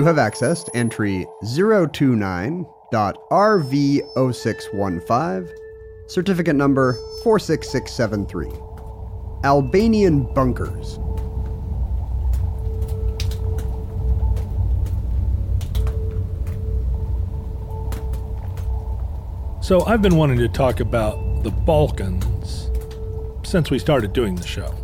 You have accessed entry 029.RV0615, certificate number 46673. Albanian bunkers. So, I've been wanting to talk about the Balkans since we started doing the show.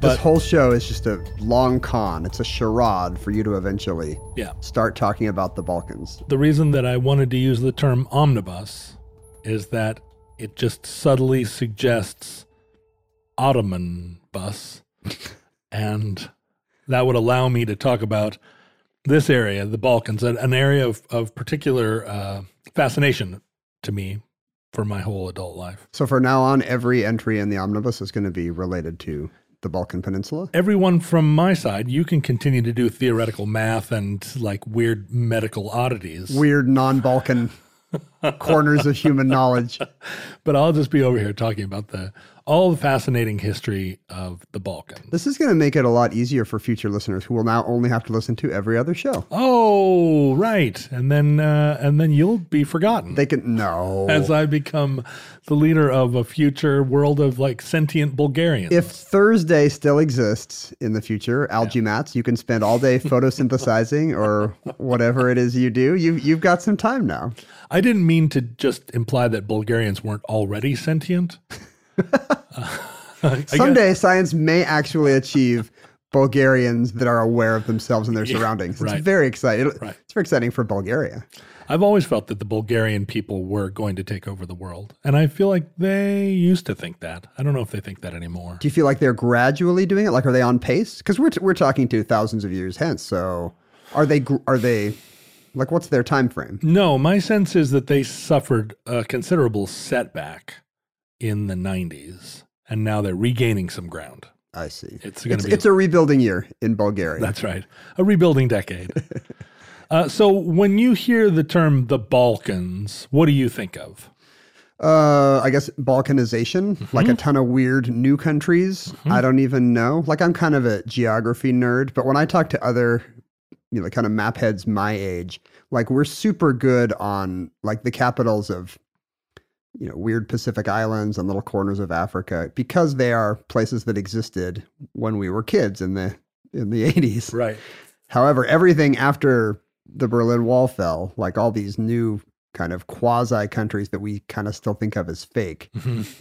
This whole show is just a long con. It's a charade for you to eventually Yeah. start talking about the Balkans. The reason that I wanted to use the term omnibus is that it just subtly suggests Ottoman bus. and that would allow me to talk about this area, the Balkans, an, an area of, of particular uh, fascination to me for my whole adult life. So, for now on, every entry in the omnibus is going to be related to the Balkan Peninsula. Everyone from my side, you can continue to do theoretical math and like weird medical oddities. Weird non Balkan corners of human knowledge. but I'll just be over here talking about the all the fascinating history of the Balkans. This is going to make it a lot easier for future listeners who will now only have to listen to every other show. Oh, right, and then uh, and then you'll be forgotten They can no. as I become the leader of a future world of like sentient Bulgarians. if Thursday still exists in the future, algae mats, you can spend all day photosynthesizing or whatever it is you do. You you've got some time now. I didn't mean to just imply that Bulgarians weren't already sentient. Uh, Someday science may actually achieve Bulgarians that are aware of themselves and their surroundings. It's right. very exciting. Right. It's very exciting for Bulgaria. I've always felt that the Bulgarian people were going to take over the world, and I feel like they used to think that. I don't know if they think that anymore. Do you feel like they're gradually doing it? Like, are they on pace? Because we're, t- we're talking to thousands of years hence. So, are they gr- are they like what's their time frame? No, my sense is that they suffered a considerable setback in the 90s, and now they're regaining some ground. I see. It's gonna it's, be- it's a rebuilding year in Bulgaria. That's right, a rebuilding decade. uh, so, when you hear the term the Balkans, what do you think of? uh, I guess balkanization, Mm-hmm. like a ton of weird new countries. I don't even know. Like I'm kind of a geography nerd, but when I talk to other, you know, kind of map heads my age, like we're super good on like the capitals of, you know, weird Pacific islands and little corners of Africa because they are places that existed when we were kids in the in the 80s. Right. However, everything after the Berlin Wall fell, like all these new kind of quasi countries that we kind of still think of as fake,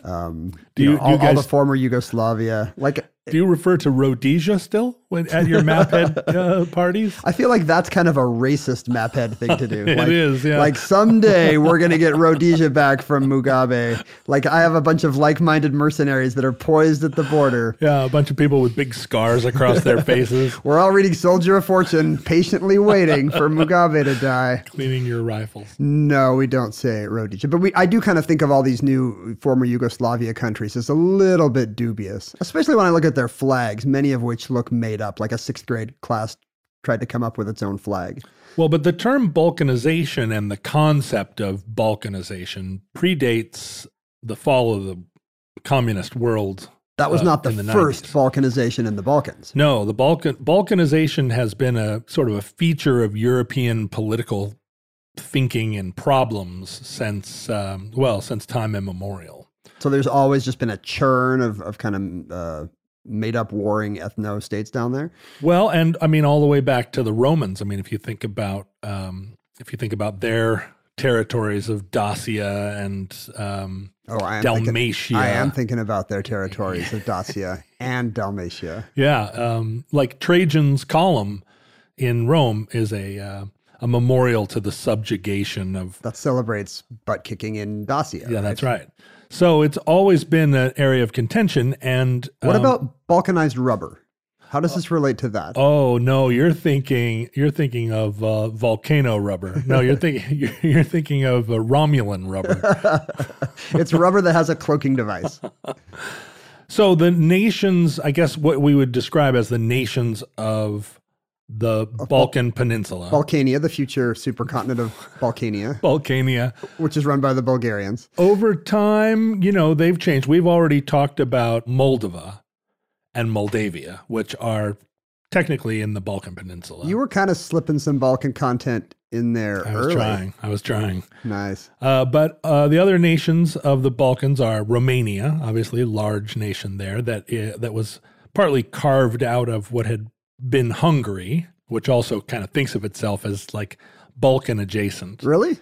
um, Do you, know, do you all, all the former Yugoslavia, like Do you refer to Rhodesia still when at your maphead uh, parties? I feel like that's kind of a racist map head thing to do. It like, is, yeah. Like someday we're gonna get Rhodesia back from Mugabe. Like I have a bunch of like-minded mercenaries that are poised at the border. Yeah, a bunch of people with big scars across their faces, We're all reading Soldier of Fortune, patiently waiting for Mugabe to die. cleaning your rifles. No, we don't say Rhodesia, but we I do kind of think of all these new former Yugoslavia countries as a little bit dubious, especially when I look at their flags, many of which look made up, like a sixth grade class tried to come up with its own flag. Well, but the term balkanization and the concept of balkanization predates the fall of the communist world. That was uh, not the, the first 90s. balkanization in the Balkans. No, the Balkan balkanization has been a sort of a feature of European political thinking and problems since um, well since time immemorial. So there's always just been a churn of, of kind of uh, made up warring ethno states down there. Well, and I mean all the way back to the Romans. I mean, if you think about um, if you think about their territories of Dacia and um, Oh, I am Dalmatia. Thinking, I am thinking about their territories of Dacia and Dalmatia. yeah, um, like Trajan's column in Rome is a uh, a memorial to the subjugation of. That celebrates butt kicking in Dacia. Yeah, that's right. So it's always been an area of contention. And What um, about balkanized rubber? How does this relate to that? Oh no, you're thinking you're thinking of uh, volcano rubber. No, you're thinking you're, you're thinking of uh, Romulan rubber. it's rubber that has a cloaking device. So the nations, I guess, what we would describe as the nations of the Balkan Peninsula, Balkania, the future supercontinent of Balkania, Balkania. which is run by the Bulgarians. Over time, you know, they've changed. We've already talked about Moldova and Moldavia, which are technically in the Balkan Peninsula. You were kind of slipping some Balkan content in there I was early. trying. I was trying. Nice. Uh, but uh, the other nations of the Balkans are Romania, obviously a large nation there that uh, that was partly carved out of what had been Hungary, which also kind of thinks of itself as like Balkan adjacent, Really?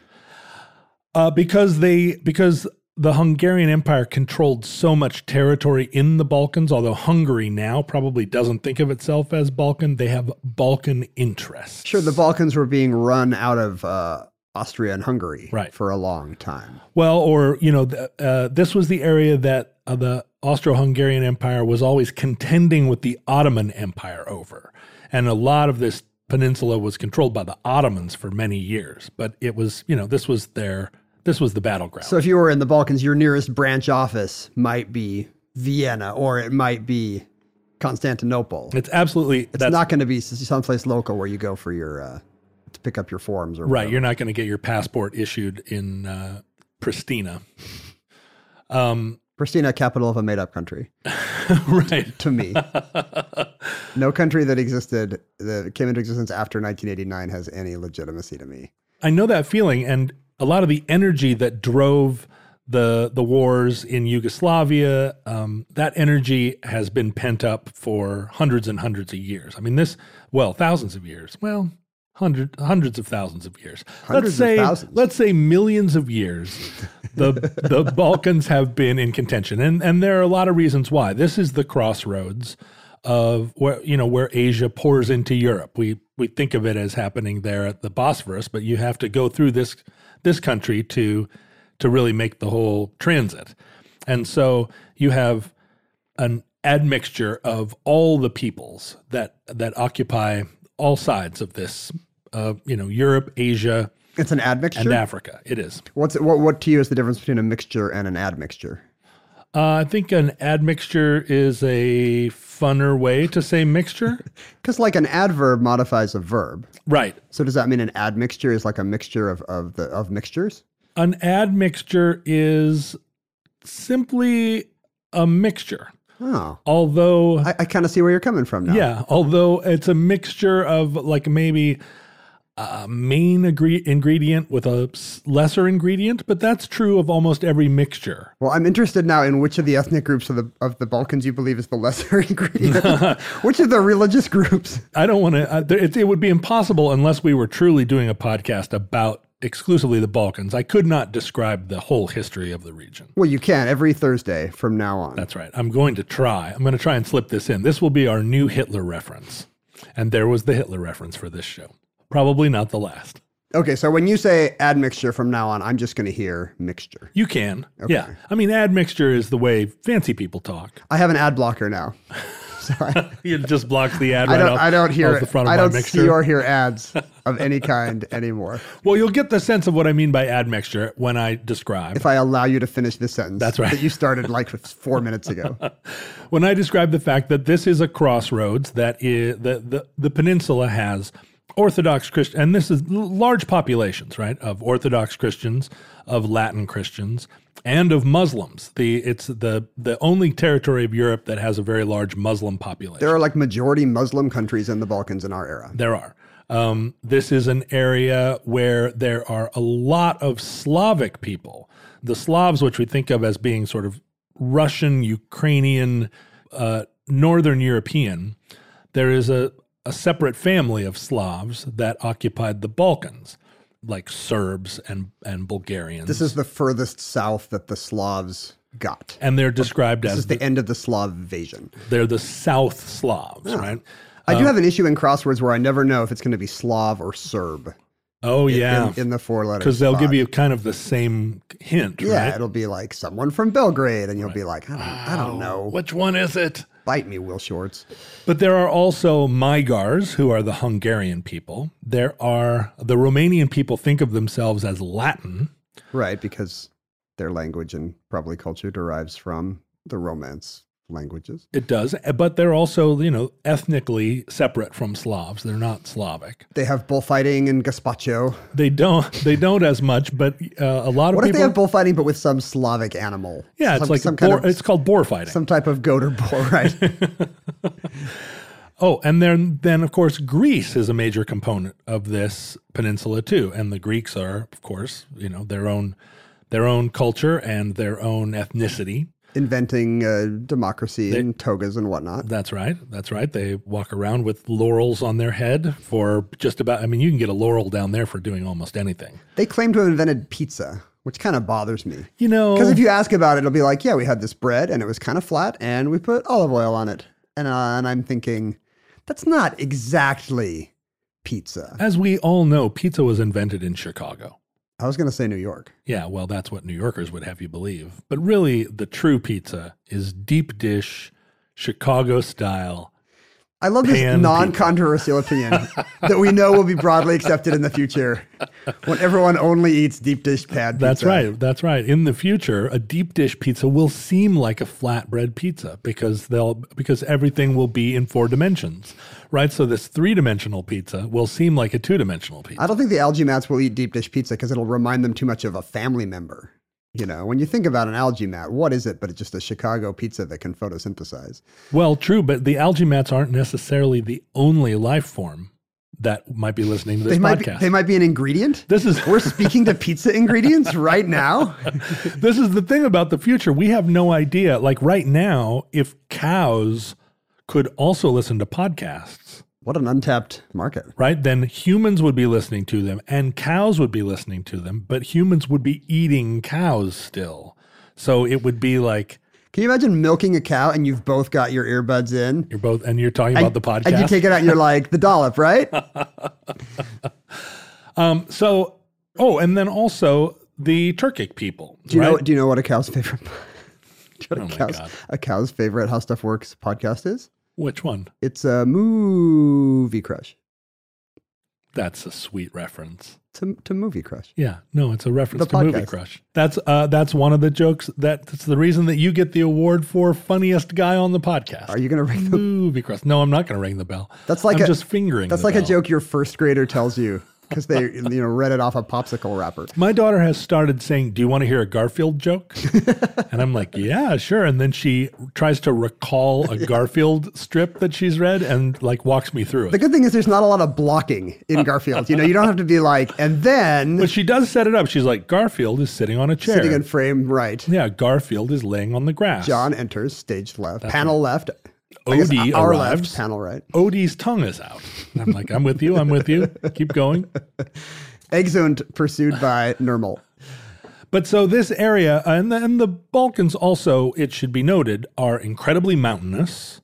uh, because they because the Hungarian Empire controlled so much territory in the Balkans. Although Hungary now probably doesn't think of itself as Balkan, they have Balkan interests. Sure, the Balkans were being run out of uh, Austria and Hungary Right. for a long time. Well, or you know, th- uh, this was the area that uh, the Austro-Hungarian Empire was always contending with the Ottoman Empire over, and a lot of this peninsula was controlled by the Ottomans for many years. But it was, you know, this was their this was the battleground. So if you were in the Balkans, your nearest branch office might be Vienna or it might be Constantinople. it's absolutely It's not going to be someplace local where you go for your uh, to pick up your forms or right. whatever. You're not going to get your passport issued in uh, Pristina. Um, Pristina, capital of a made-up country. right. To me, no country that existed that came into existence after 1989 has any legitimacy to me. I know that feeling, and a lot of the energy that drove the the wars in Yugoslavia, um, that energy has been pent up for hundreds and hundreds of years. I mean, this well, thousands of years. Well, hundred hundreds of thousands of years. Hundreds let's say thousands. let's say millions of years. The the Balkans have been in contention, and and there are a lot of reasons why. This is the crossroads of where you know where Asia pours into Europe. We we think of it as happening there at the Bosphorus, but you have to go through this this country to to really make the whole transit. And so you have an admixture of all the peoples that that occupy all sides of this uh, you know, Europe, Asia, It's an admixture. and Africa. It is. What's it, what? What to you is the difference between a mixture and an admixture? Uh, I think an admixture is a funner way to say mixture. Because like an adverb modifies a verb. right. So does that mean an admixture is like a mixture of of the of mixtures? An admixture is simply a mixture. Oh, Although I, I kind of see where you're coming from now. Yeah, although it's a mixture of like maybe a main agree- ingredient with a lesser ingredient, but that's true of almost every mixture. Well, I'm interested now in which of the ethnic groups of the of the Balkans you believe is the lesser ingredient. which of the religious groups? I don't want to. Uh, it, it would be impossible unless we were truly doing a podcast about exclusively the Balkans. I could not describe the whole history of the region. Well, you can every Thursday from now on. That's right. I'm going to try. I'm going to try and slip this in. This will be our new Hitler reference. And there was the Hitler reference for this show. Probably not the last. Okay, so when you say admixture from now on, I'm just going to hear mixture. You can. Yeah. I mean, admixture is the way fancy people talk. I have an ad blocker now. Sorry. It just blocks the ad I right don't. off, I don't hear. the front of I don't mixture. see or hear ads of any kind anymore. well, you'll get the sense of what I mean by admixture when I describe. If I allow you to finish this sentence, That's right. That you started like four minutes ago. when I describe the fact that this is a crossroads that is the the, the peninsula has Orthodox Christian, and this is large populations, right, of Orthodox Christians, of Latin Christians, and of Muslims. The it's the the only territory of Europe that has a very large Muslim population. There are like majority Muslim countries in the Balkans in our era. There are. Um, this is an area where there are a lot of Slavic people. The Slavs, which we think of as being sort of Russian, Ukrainian, uh, Northern European, there is a, a separate family of Slavs that occupied the Balkans, like Serbs and, and Bulgarians. This is the furthest south that the Slavs got. and they're described as This as is the end of the Slav invasion. they're the South Slavs, right? I Uh, do have an issue in crosswords where I never know if it's going to be Slav or Serb. Oh yeah, in, the four letters. because they'll give you kind of the same hint, Yeah, right? it'll be like someone from Belgrade, and you'll be like, I don't, I don't know. Which one is it? Bite me, Will Shortz. But there are also Magyars, who are the Hungarian people. There are the Romanian people think of themselves as Latin. Right, because their language and probably culture derives from the Romance languages. It does, but they're also, you know, ethnically separate from Slavs. They're not Slavic. They have bullfighting and gazpacho. They don't. They don't as much, but uh, a lot of What if they have bullfighting but with some Slavic animal? yeah, it's like some boar, kind of, it's called boar fighting. some type of goat or boar, right? Oh, and then then of course Greece is a major component of this peninsula too, and the Greeks are, of course, you know, their own their own culture and their own ethnicity. Inventing uh, democracy and togas and whatnot. That's right. That's right. They walk around with laurels on their head for just about. I mean, you can get a laurel down there for doing almost anything. They claim to have invented pizza, which kind of bothers me. You know, Because if you ask about it, it'll be like, yeah, we had this bread and it was kind of flat and we put olive oil on it. And, uh, and I'm thinking, that's not exactly pizza. as we all know, pizza was invented in Chicago. I was going to say New York. Yeah, well, that's what New Yorkers would have you believe. But really, the true pizza is deep dish, Chicago style. I love this non controversial opinion that we know will be broadly accepted in the future when everyone only eats deep dish pad pizza. That's right. That's right. In the future, a deep dish pizza will seem like a flatbread pizza because they'll because everything will be in four dimensions, right? So this three-dimensional pizza will seem like a two-dimensional pizza. I don't think the algae mats will eat deep dish pizza because it'll remind them too much of a family member. You know, when you think about an algae mat, what is it but it's just a Chicago pizza that can photosynthesize? Well, true, but the algae mats aren't necessarily the only life form that might be listening to this They might, be, podcast. they might be an ingredient. this is We're speaking to pizza ingredients right now. this is the thing about the future. We have no idea. Like right now, if cows could also listen to podcasts, What an untapped market. right? Then humans would be listening to them and cows would be listening to them, but humans would be eating cows still. So it would be like Can you imagine milking a cow and you've both got your earbuds in? you're both, and you're talking about the podcast. And you take it out and you're like, the dollop, right? um, so, oh, and then also the Turkic people. Do you know? right? Do you know what a cow's favorite? know Oh what my a, cow's, God. a cow's favorite How Stuff Works podcast is? Which one? It's a movie crush. That's a sweet reference. To, to movie crush. Yeah, no, it's a reference The to Movie. Crush. That's uh, that's one of the jokes. That, that's the reason that you get the award for funniest guy on the podcast. Are you gonna ring the? Movie Crush? No, I'm not going to ring the bell. That's like I'm a- just fingering. That's like a joke your first grader tells you because they you know read it off a popsicle wrapper. My daughter has started saying, "Do you want to hear a Garfield joke?" and I'm like, "Yeah, sure." And then she tries to recall a Garfield strip that she's read and like walks me through it. The good thing is there's not a lot of blocking in Garfield. You know, you don't have to be like, and then But she does set it up. She's like, "Garfield is sitting on a chair." sitting in frame right. yeah, Garfield is laying on the grass. John enters stage left, panel left. Odie our arrives. left, panel right. Odie's tongue is out. And I'm like, I'm with you. I'm with you. Keep going. Exeunt pursued by Nermal. But so this area and the, and the Balkans also, it should be noted, are incredibly mountainous.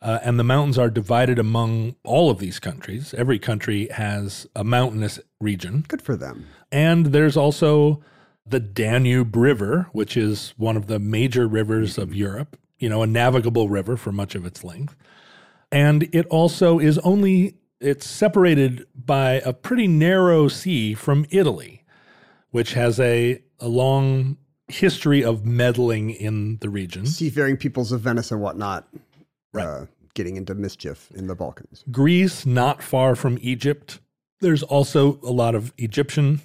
Uh, and the mountains are divided among all of these countries. Every country has a mountainous region. Good for them. And there's also the Danube River, which is one of the major rivers of Europe, you know, a navigable river for much of its length. And it also is only it's separated by a pretty narrow sea from Italy, which has a, a long history of meddling in the region. Seafaring peoples of Venice and whatnot, Right. uh, getting into mischief in the Balkans. Greece, not far from Egypt. There's also a lot of Egyptian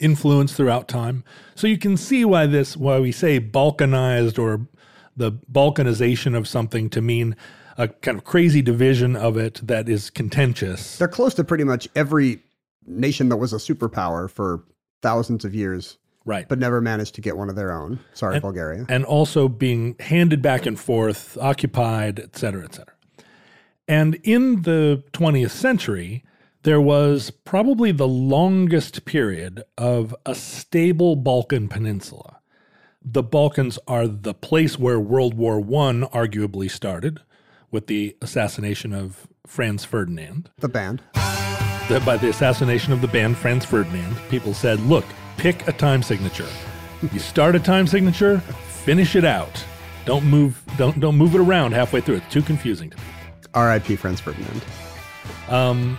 influence throughout time. So you can see why this, why we say Balkanized or the Balkanization of something to mean a kind of crazy division of it that is contentious. They're close to pretty much every nation that was a superpower for thousands of years, right. but never managed to get one of their own. Sorry, Bulgaria. and also being handed back and forth, occupied, et cetera, et cetera. And in the 20th century, there was probably the longest period of a stable Balkan peninsula. The Balkans are the place where World War I arguably started with the assassination of Franz Ferdinand. the band. That by the assassination of the band Franz Ferdinand, people said, look, pick a time signature. You start a time signature, finish it out. Don't move don't don't move it around halfway through. It's too confusing to me. R.I.P. Franz Ferdinand. Um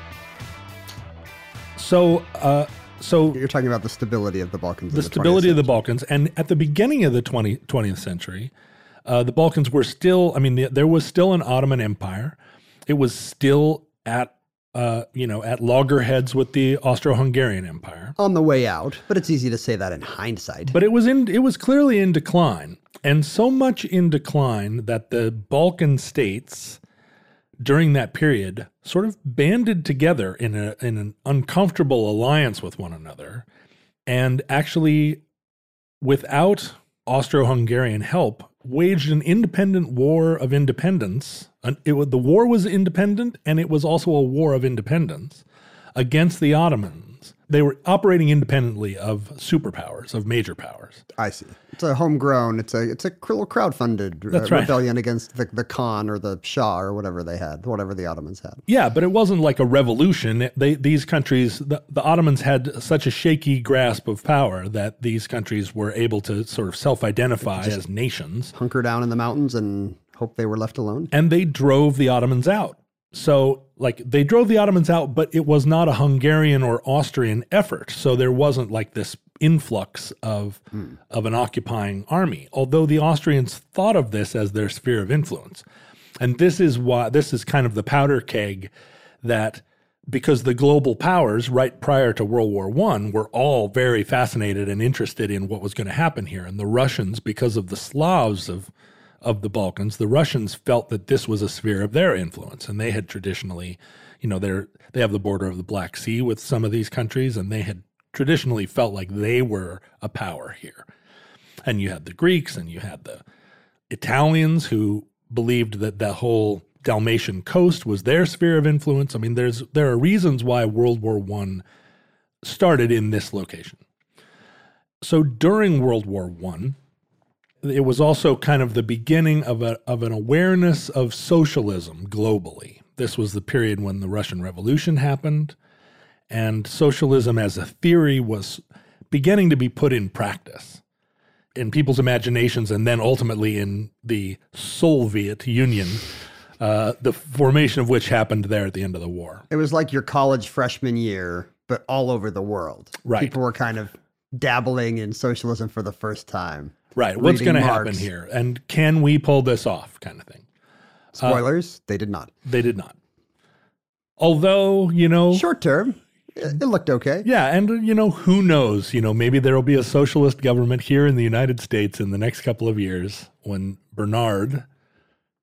So uh so You're talking about the stability of the Balkans. in the stability of the. Balkans. And at the beginning of the 20, 20th century, uh, the Balkans were still, I mean, the, there was still an Ottoman Empire. It was still at, uh, you know, at loggerheads with the Austro-Hungarian Empire. on the way out, but it's easy to say that in hindsight. But it was in, it was clearly in decline. And so much in decline that the Balkan states during that period sort of banded together in a in an uncomfortable alliance with one another and actually without Austro-Hungarian help waged an independent war of independence. It the war was independent and it was also a war of independence against the Ottomans they were operating independently of superpowers of major powers I see. It's a homegrown. It's a it's a little crowdfunded uh, right. rebellion against the, the Khan or the Shah or whatever they had, whatever the Ottomans had. Yeah, but it wasn't like a revolution. They these countries, the, the Ottomans had such a shaky grasp of power that these countries were able to sort of self-identify as nations, Hunker down in the mountains and hope they were left alone. and they drove the Ottomans out. So, like, they drove the Ottomans out, but it was not a Hungarian or Austrian effort. So there wasn't like this influx of hmm. of an occupying army. Although the Austrians thought of this as their sphere of influence, and this is why this is kind of the powder keg that because the global powers right prior to World War One were all very fascinated and interested in what was going to happen here, and the Russians, because of the Slavs of of the Balkans, the Russians felt that this was a sphere of their influence, and they had traditionally, you know, they're they have the border of the Black Sea with some of these countries, and they had traditionally felt like they were a power here. And you had the Greeks, and you had the Italians who believed that the whole Dalmatian coast was their sphere of influence. I mean, there's there are reasons why World War One started in this location. So during World War One, it was also kind of the beginning of a of an awareness of socialism globally. This was the period when the Russian Revolution happened, and socialism as a theory was beginning to be put in practice in people's imaginations and then ultimately in the Soviet Union, uh, the formation of which happened there at the end of the war. It was like your college freshman year, but all over the world. Right. People were kind of dabbling in socialism for the first time. Right. What's going to happen here? And can we pull this off? Kind of thing. Spoilers, they did not. They did not. Although, you know, Short term, it, looked okay. yeah, and uh, you know, who knows? You know, maybe there will be a socialist government here in the United States in the next couple of years when Bernard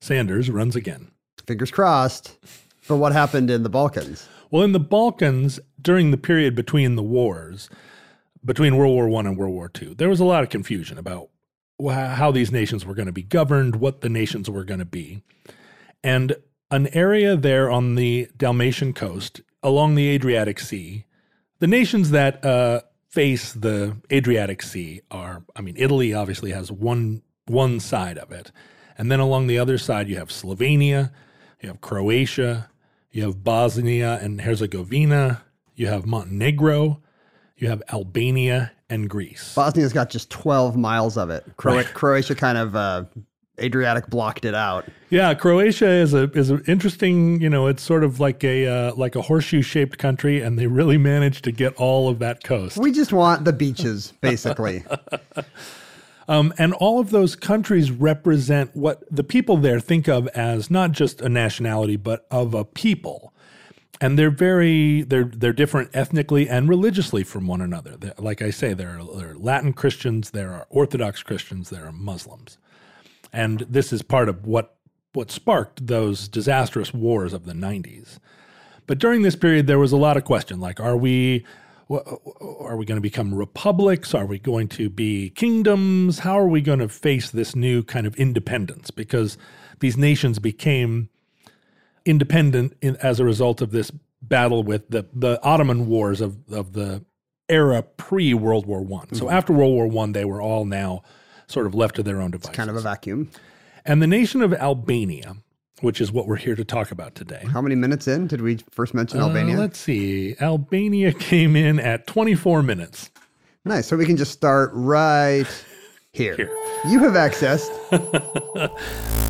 Sanders runs again. Fingers crossed. for what happened in the Balkans? Well, in the Balkans, during the period between the wars, between World War One and World War Two, there was a lot of confusion about how these nations were going to be governed, what the nations were going to be. And an area there on the Dalmatian coast, along the Adriatic Sea, the nations that uh, face the Adriatic Sea are, I mean, Italy obviously has one one side of it, and then along the other side you have Slovenia, you have Croatia, you have Bosnia and Herzegovina, you have Montenegro, you have Albania and Greece. Bosnia's got just 12 miles of it. Cro- Croatia kind of uh, Adriatic blocked it out. Yeah, Croatia is a is an interesting. You know, it's sort of like a uh, like a horseshoe shaped country, and they really managed to get all of that coast. We just want the beaches, basically. Um, and all of those countries represent what the people there think of as not just a nationality, but of a people. And they're very they're they're different ethnically and religiously from one another. They're- like I say, there are, there are Latin Christians, there are Orthodox Christians, there are Muslims, and this is part of what what sparked those disastrous wars of the 90s. But during this period, there was a lot of question like, are we. Are we going to become republics? Are we going to be kingdoms? How are we going to face this new kind of independence? Because these nations became independent in, as a result of this battle with the, the Ottoman wars of, of the era pre World War One. So after World War One, they were all now sort of left to their own devices. Kind of a vacuum. and the nation of Albania, which is what we're here to talk about today. How many minutes in did we first mention Uh, Albania? let's see. Albania came in at 24 minutes. Nice. So we can just start right here. You have accessed.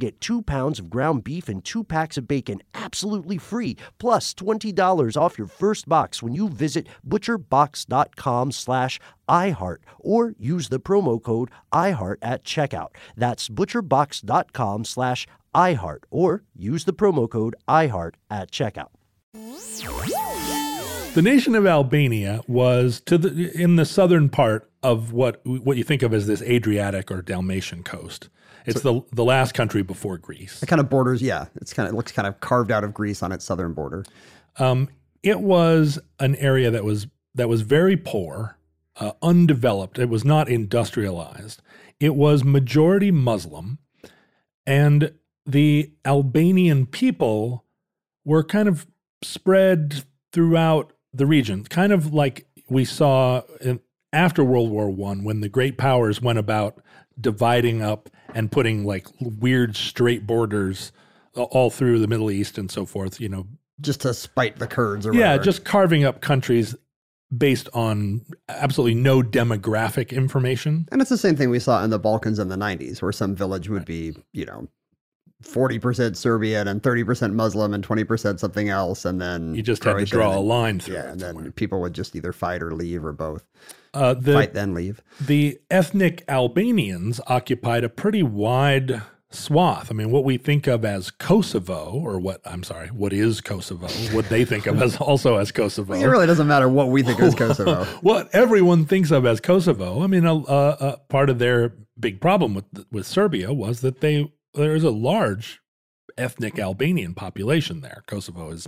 get two pounds of ground beef and two packs of bacon absolutely free, plus $20 off your first box when you visit butcherbox.com slash iHeart or use the promo code iHeart at checkout. That's butcherbox.com slash iHeart or use the promo code iHeart at checkout. The nation of Albania was to the in the southern part of what what you think of as this Adriatic or Dalmatian coast. It's the the last country before Greece. It kind of borders, yeah. It's kind of it looks kind of carved out of Greece on its southern border. Um, it was an area that was that was very poor, uh, undeveloped. It was not industrialized. It was majority Muslim, and the Albanian people were kind of spread throughout the region, kind of like we saw in, after World War One when the great powers went about dividing up and putting like weird straight borders uh, all through the Middle East and so forth. You know, Just to spite the Kurds or yeah, whatever. just carving up countries based on absolutely no demographic information. And it's the same thing we saw in the Balkans in the 90s, where some village would be, you know, 40% Serbian and 30% Muslim and 20% something else. And then You just had to draw a line through Yeah. it And then somewhere. people would just either fight or leave or both. Uh, the fight, then leave. the ethnic Albanians occupied a pretty wide swath. I mean, what we think of as Kosovo, or what I'm sorry, what is Kosovo? What they think of as also as Kosovo. It really doesn't matter what we think is Kosovo. what everyone thinks of as Kosovo. I mean, a, a, a part of their big problem with with Serbia was that they there is a large ethnic Albanian population there. Kosovo is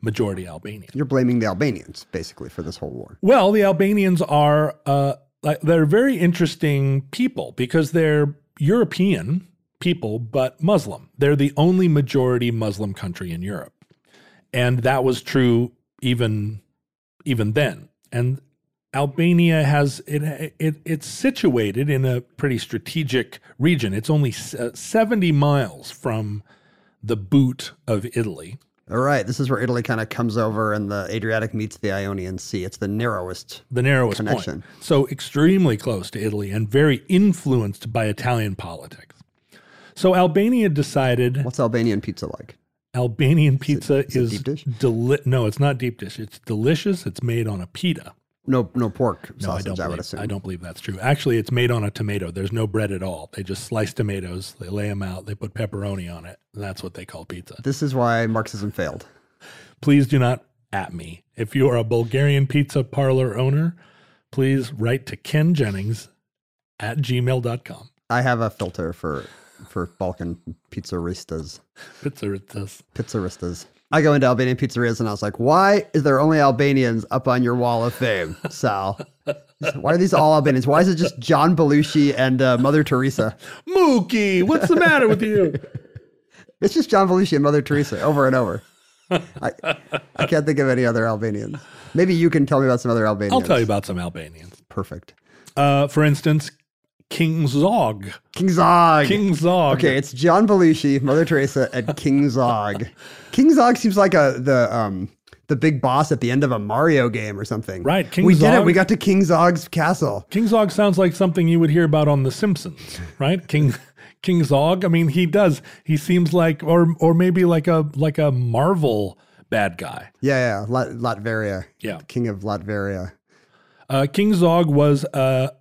majority Albanian. You're blaming the Albanians, basically, for this whole war. Well, the Albanians are uh, they're very interesting people because they're European people, but Muslim. They're the only majority Muslim country in Europe, and that was true even even then. And Albania has it, it it's situated in a pretty strategic region. It's only uh, 70 miles from the boot of Italy. All right. This is where Italy kind of comes over and the Adriatic meets the Ionian Sea. It's the narrowest. the narrowest Connection. point. So extremely close to Italy and very influenced by Italian politics. So Albania decided What's Albanian pizza like? Albanian pizza is it is dish? deli- no, it's not deep dish. It's delicious. It's made on a pita. No, no pork No, sausage. I don't. I, would believe, assume. I don't believe that's true. Actually, it's made on a tomato. There's no bread at all. They just slice tomatoes. They lay them out. They put pepperoni on it. And that's what they call pizza. This is why Marxism failed. Please do not at me. If you are a Bulgarian pizza parlor owner, please write to Ken Jennings at gmail.com. I have a filter for for Balkan pizzaristas. Pizzaritas. Pizzaristas. I go into Albanian pizzerias and I was like, why is there only Albanians up on your wall of fame, Sal? Why are these all Albanians? Why is it just John Belushi and uh, Mother Teresa? Mookie, what's the matter with you? It's just John Belushi and Mother Teresa over and over. I, I can't think of any other Albanians. Maybe you can tell me about some other Albanians. I'll tell you about some Albanians. Perfect. Uh, for instance, King Zog. King Zog. King Zog. Okay, it's John Belushi, Mother Teresa, and King Zog. King Zog seems like a the um the big boss at the end of a Mario game or something. Right, King we did it. We got to King Zog's castle. King Zog sounds like something you would hear about on The Simpsons, right? King King Zog. I mean, he does. He seems like, or or maybe like a like a Marvel bad guy. Yeah, yeah, Lat- Latveria. Yeah. King of Latveria. Uh, king Zog was uh, a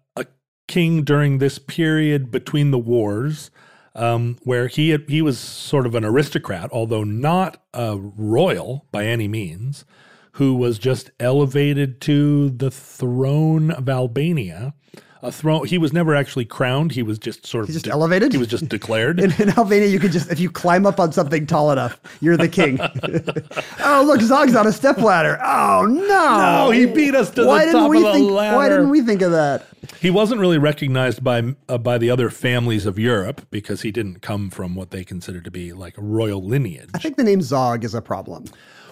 king during this period between the wars, um, where he had, he was sort of an aristocrat, although not a royal by any means, who was just elevated to the throne of Albania. A throne. He was never actually crowned. He was just sort of He's just elevated? He was just declared. In, in Albania, you could just if you climb up on something tall enough, you're the king. oh, look, Zog's on a stepladder. Oh no! No, he beat us to the why didn't top we of the think, Why didn't we think of that? He wasn't really recognized by uh, by the other families of Europe because he didn't come from what they considered to be like a royal lineage. I think the name Zog is a problem.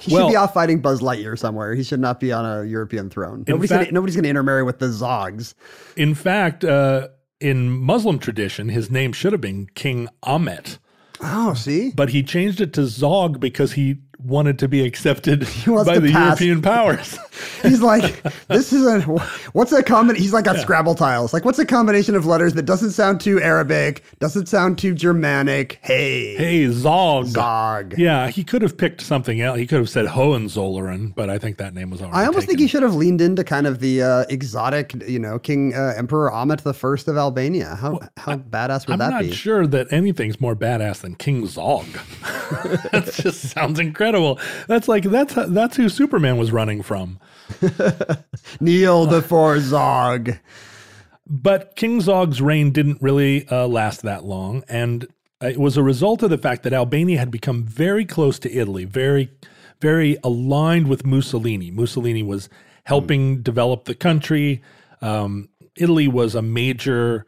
He Well- should be off fighting Buzz Lightyear somewhere. He should not be on a European throne. Nobody's fact- gonna nobody's gonna intermarry with the Zogs. In fact, uh, in Muslim tradition, his name should have been King Ahmet, Oh, see, but he changed it to Zog because he wanted to be accepted by the pass. European powers. he's like, this is a what's a combination? He's like got Scrabble tiles. Like, what's a combination of letters that doesn't sound too Arabic, doesn't sound too Germanic? Hey, hey, Zog. Zog. Yeah, he could have picked something else. He could have said Hohenzollern, but I think that name was already I almost think he should have leaned into kind of the uh, exotic, you know, King uh, Emperor Ahmet the First of Albania. How how badass would I'm that be? I'm not sure that anything's more badass than King Zog. that just sounds incredible. That's like that's that's who Superman was running from. Kneel before Zog. But King Zog's reign didn't really uh, last that long, and it was a result of the fact that Albania had become very close to Italy, very, very aligned with Mussolini. Mussolini was helping develop the country. Um, Italy was a major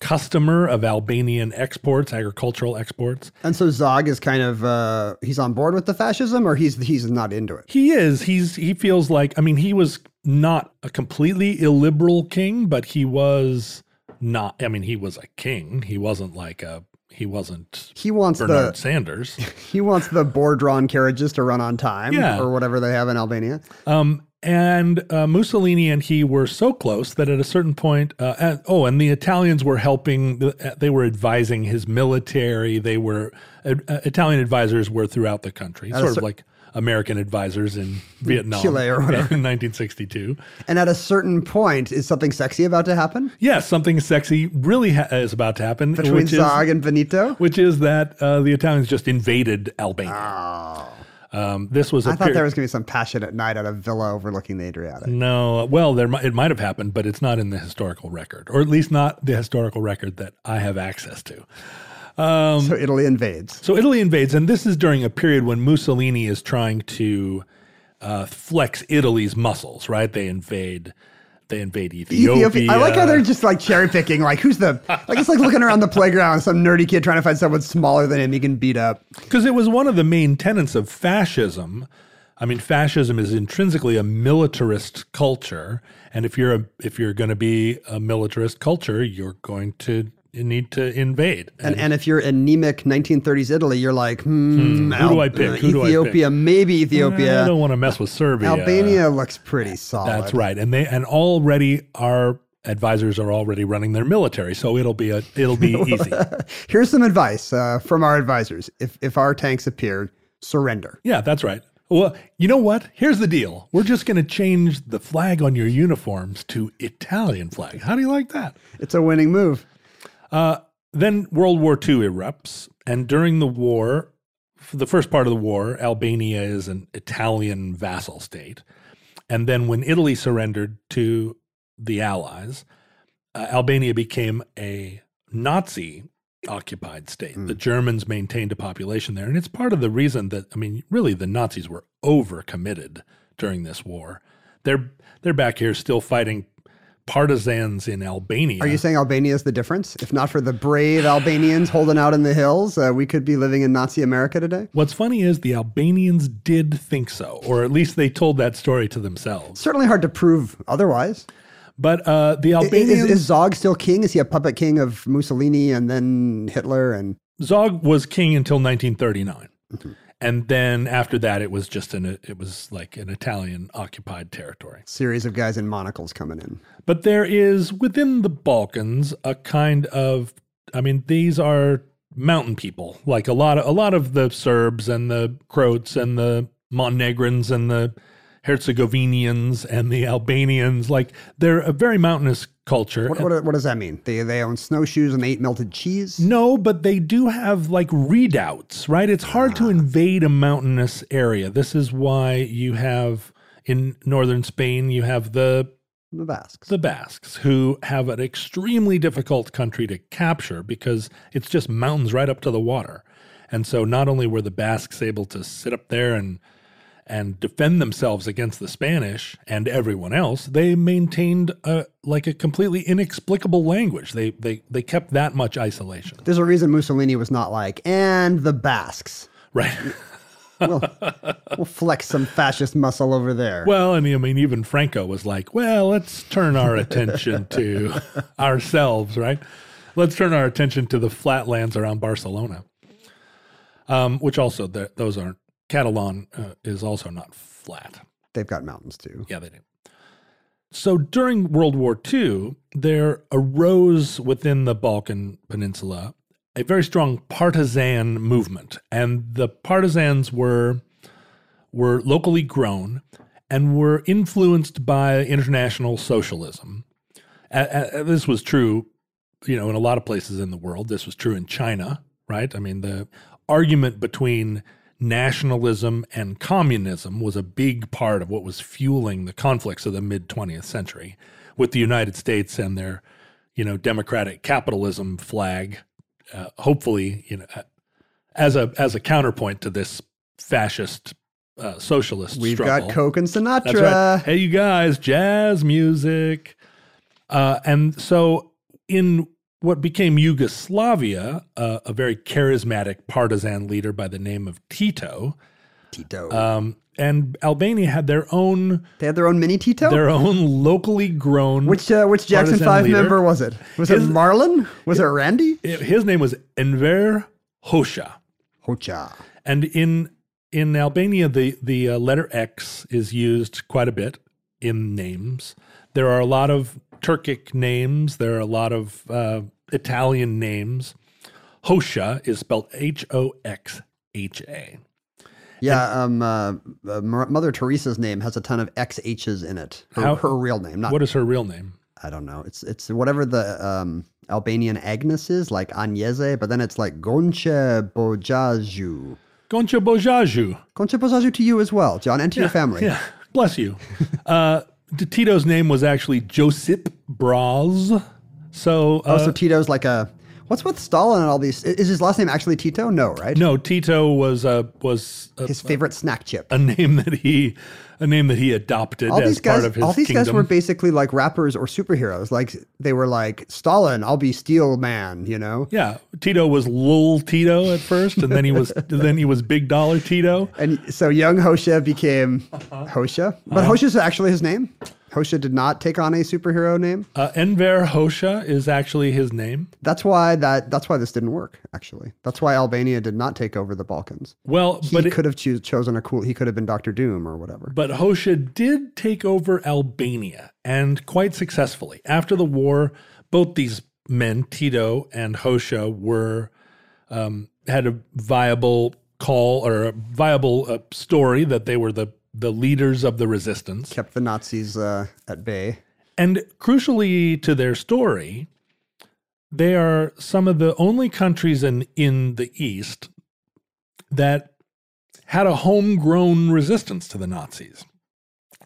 customer of Albanian exports, agricultural exports. And so Zog is kind of uh, he's on board with the fascism, or he's he's not into it. He is. He's he feels like I mean, he was not a completely illiberal king, but he was not I mean, he was a king. He wasn't like a he wasn't He wants Bernard the Sanders. he wants the board drawn carriages to run on time, Yeah. or whatever they have in Albania. Um, and uh, Mussolini and he were so close that at a certain point, uh, and- oh, and the Italians were helping. They were advising his military. They were uh, uh, Italian advisors were throughout the country, a sort cer- of like American advisors in Vietnam, Chile or whatever. in 1962. And at a certain point, is something sexy about to happen Yes, something sexy really ha- is about to happen, between which is and Benito? which is that uh, the Italians just invaded Albania. Um, this was a. I thought peri- there was going to be some passionate night at a villa overlooking the Adriatic. No, well, there it might have happened, but it's not in the historical record, or at least not the historical record that I have access to. Um, so Italy invades. So Italy invades, and this is during a period when Mussolini is trying to uh, flex Italy's muscles. Right? They invade. They invade Ethiopia. I like how they're just like cherry picking. Like who's the like it's like looking around the playground, some nerdy kid trying to find someone smaller than him he can beat up. because it was one of the main tenets of fascism. I mean, fascism is intrinsically a militarist culture, and if you're a if you're going to be a militarist culture, you're going to you need to invade. And and if you're anemic 1930s Italy, you're like, hmm, who do I pick? uh, Who do I pick? Ethiopia, maybe Ethiopia. I don't want to mess with Serbia. Albania looks pretty solid. That's right, and they and already our advisors are already running their military, so it'll be a it'll be easy. Here's some advice uh, from our advisors. If if our tanks appeared, surrender. Yeah, that's right. Well, you know what? Here's the deal. We're just going to change the flag on your uniforms to Italian flag. How do you like that? It's a winning move. Then World War II erupts, and during the war, for the first part of the war, Albania is an Italian vassal state. And then when Italy surrendered to the Allies, uh, Albania became a Nazi occupied state. The Germans maintained a population there. And it's part of the reason that, I mean, really, the Nazis were overcommitted during this war. They're, they're back here still fighting partisans in Albania. Are you saying Albania is the difference? If not for the brave Albanians holding out in the hills, uh, we could be living in Nazi America today? What's funny is the Albanians did think so, or at least they told that story to themselves. Certainly hard to prove otherwise. But uh, the Albanians, Is, is Zog still king? Is he a puppet king of Mussolini and then Hitler? And Zog was king until 1939. Mm-hmm. And then after that, it was just an it was like an Italian occupied territory. series of guys in monocles coming in. But there is within the Balkans a kind of I mean these are mountain people like a lot of a lot of the Serbs and the Croats and the Montenegrins and the Herzegovinians and the Albanians like they're a very mountainous culture. What, what, what does that mean? They they own snowshoes and they eat melted cheese. No, but they do have like redoubts, right? It's hard to ah. invade a mountainous area. This is why you have in northern Spain you have the The Basques. the Basques, who have an extremely difficult country to capture because it's just mountains right up to the water. And so not only were the Basques able to sit up there and and defend themselves against the Spanish and everyone else, they maintained a, like a completely inexplicable language. They they they kept that much isolation. There's a reason Mussolini was not like, and the Basques. Right. We'll, we'll flex some fascist muscle over there. Well, and I mean, even Franco was like, well, let's turn our attention to ourselves, right? Let's turn our attention to the flatlands around Barcelona, um, which also, th- those aren't, Catalan uh, is also not flat. They've got mountains too. Yeah, they do. So during World War II, there arose within the Balkan Peninsula a very strong partisan movement, and the partisans were were locally grown and were influenced by international socialism. A- a- this was true, you know, in a lot of places in the world. This was true in China, right? I mean, the argument between nationalism and communism was a big part of what was fueling the conflicts of the mid 20th century with the United States and their, you know, democratic capitalism flag. Uh, hopefully, you know, as a as a counterpoint to this fascist uh, socialist We've struggle. got Coke and Sinatra. That's right. Hey, you guys, jazz music. Uh, and so, in what became Yugoslavia, uh, a very charismatic partisan leader by the name of Tito, Tito. um, and Albania had their own they had their own mini Tito. their own locally grown. which uh, which Jackson Five leader. member was it? Was His- it Marlon? Was it Randy? his name was Enver Hoxha. Hocha. And in in Albania, the the uh, letter X is used quite a bit in names. There are a lot of Turkic names. There are a lot of uh, Italian names. Hoxha is spelled H O X H A. Yeah, um, uh, uh, Mother Teresa's name has a ton of XHs in it. Her, How- her real name, not What is her real name? I don't know. It's it's whatever the um, Albanian Agnes is, like Agnese, but then it's like Gonche Bojaju. Goncha Bojaju. Gonche Bojaju to you as well, John, and to your family. Yeah, bless you. uh, Tito's name was actually Josip Broz. So, uh, Oh, so Tito's like a. What's with Stalin and all these? Is his last name actually Tito? No, right? no, Tito was uh, was a, His favorite snack chip. a name that he a name that he adopted all as these guys, part of his all these kingdom. guys were basically like rappers or superheroes. Like they were like Stalin, I'll be Steel Man. You know. yeah, Tito was Lil Tito at first, and then he was then he was Big Dollar Tito. And so young Hoxha became Uh-huh. Hoxha, but Hoxha's actually his name. Hoxha did not take on a superhero name. Uh, Enver Hoxha is actually his name. That's why that that's why this didn't work. Actually, that's why Albania did not take over the Balkans. Well, He but it, could have choo- chosen a cool. He could have been Doctor Doom or whatever. But Hoxha did take over Albania and quite successfully. After the war, both these men, Tito and Hoxha, were um, had a viable call or a viable uh, story that they were the the leaders of the resistance. Kept the Nazis uh, at bay. And crucially to their story, they are some of the only countries in, in the East that had a homegrown resistance to the Nazis.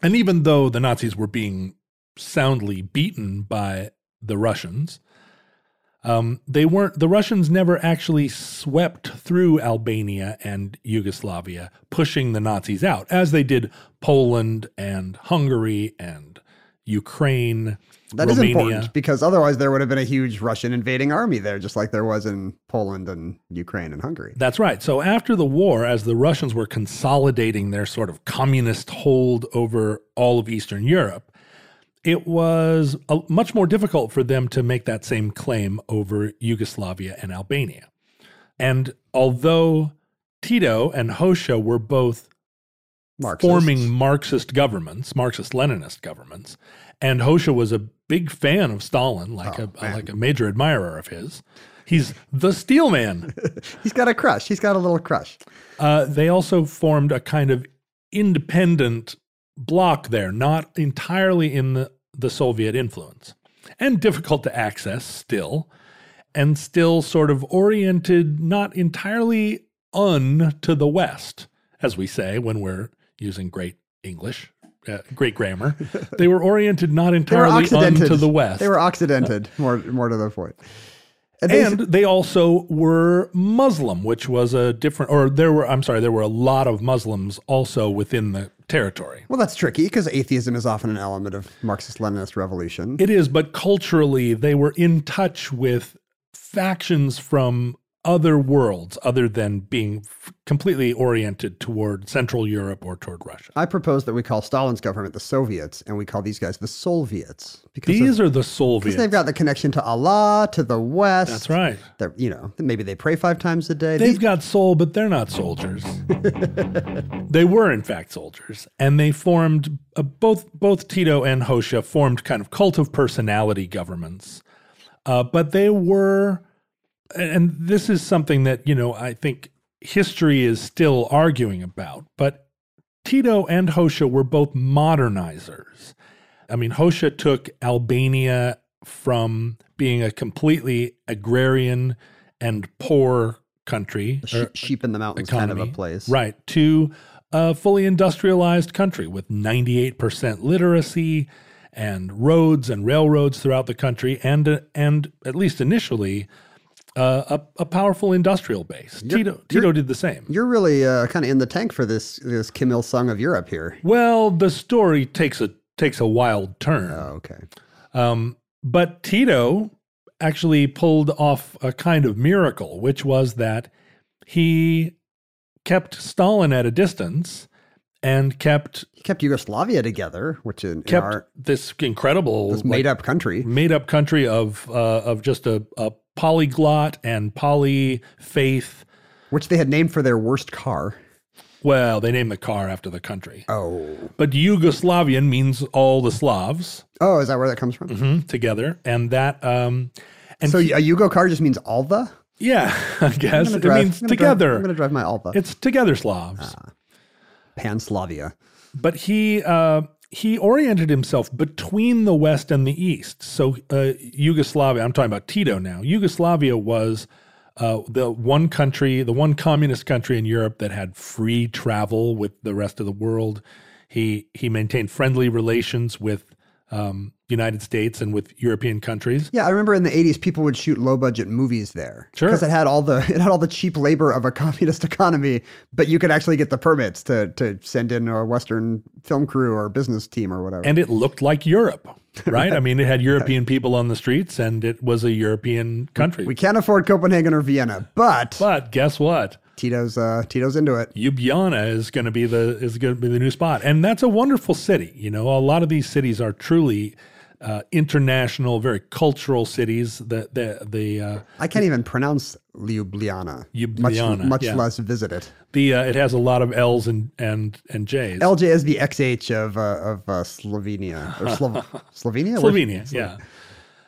And even though the Nazis were being soundly beaten by the Russians, um, they weren't. The Russians never actually swept through Albania and Yugoslavia, pushing the Nazis out, as they did Poland and Hungary and Ukraine. That is Romania. important because otherwise there would have been a huge Russian invading army there, just like there was in Poland and Ukraine and Hungary. That's right. So after the war, as the Russians were consolidating their sort of communist hold over all of Eastern Europe, it was a, much more difficult for them to make that same claim over Yugoslavia and Albania. And although Tito and Hoxha were both Marxists. forming Marxist governments, Marxist Leninist governments, and Hoxha was a big fan of Stalin, like Oh, a man. like a major admirer of his. He's the steel man. He's got a crush. He's got a little crush. Uh, they also formed a kind of independent bloc there, not entirely in the, the Soviet influence, and difficult to access still, and still sort of oriented not entirely un to the West, as we say when we're using great English, uh, great grammar. they were oriented not entirely un to the West. They were occidented. More, more to the point. And, they- they also were Muslim, which was a different, or there were, I'm sorry, there were a lot of Muslims also within the territory. well, that's tricky because atheism is often an element of Marxist-Leninist revolution. It is, but culturally, they were in touch with factions from other worlds other than being f- completely oriented toward Central Europe or toward Russia. I propose that we call Stalin's government the Soviets, and we call these guys the Soviets because These of, are the because Soviets. they've got the connection to Allah, to the West. That's right. They're, you know, maybe they pray five times a day. They've These- got soul, but they're not soldiers. they were, in fact, soldiers, and they formed uh, both. Both Tito and Hoxha formed kind of cult of personality governments, uh, but they were, and this is something that you know I think history is still arguing about. But Tito and Hoxha were both modernizers. I mean, Hoxha took Albania from being a completely agrarian and poor country, the sheep, in the mountains kind of a place. right, to a fully industrialized country with 98% literacy and roads and railroads throughout the country, and uh, and at least initially, uh, a, a powerful industrial base. Tito Tito did the same. You're really uh, kind of in the tank for this this Kim Il Sung of Europe here. Well, the story takes a takes a wild turn. Oh, okay. Um, but Tito actually pulled off a kind of miracle, which was that he kept Stalin at a distance and kept He kept Yugoslavia together, which in, in kept our this incredible this made up country. made up country of uh, of just a, a polyglot and poly faith. which they had named for their worst car. Well, they named the car after the country, Oh. but Yugoslavian means all the Slavs Oh, is that where that comes from? mhm, together, and that um, and So a Yugo car just means Alva? yeah, I guess I'm it drive- means I'm gonna drive- together. I'm going to drive my Alva. It's together Slavs. Pan Slavia. But he uh, he oriented himself between the West and the East. So uh, Yugoslavia, I'm talking about Tito now. Yugoslavia was uh, the one country, the one communist country in Europe that had free travel with the rest of the world. He he maintained friendly relations with um, United States and with European countries. Yeah, I remember in the 80s people would shoot low budget movies there. Sure. Because it had all the it had all the cheap labor of a communist economy, but you could actually get the permits to to send in a Western film crew or business team or whatever. And it looked like Europe, right? I mean, it had European people on the streets and it was a European country. we can't afford Copenhagen or Vienna, but but guess what? Tito's uh, Tito's into it. Ljubljana is going to be the is going to be the new spot, and that's a wonderful city. You know, a lot of these cities are truly uh, international, very cultural cities. The the the uh, I can't even pronounce Ljubljana. Ljubljana, much, much yeah. less visit it. the uh, it has a lot of L's and and and J's. LJ is the XH of uh, of uh, Slovenia or Slo- Slovenia. Slovenia, yeah.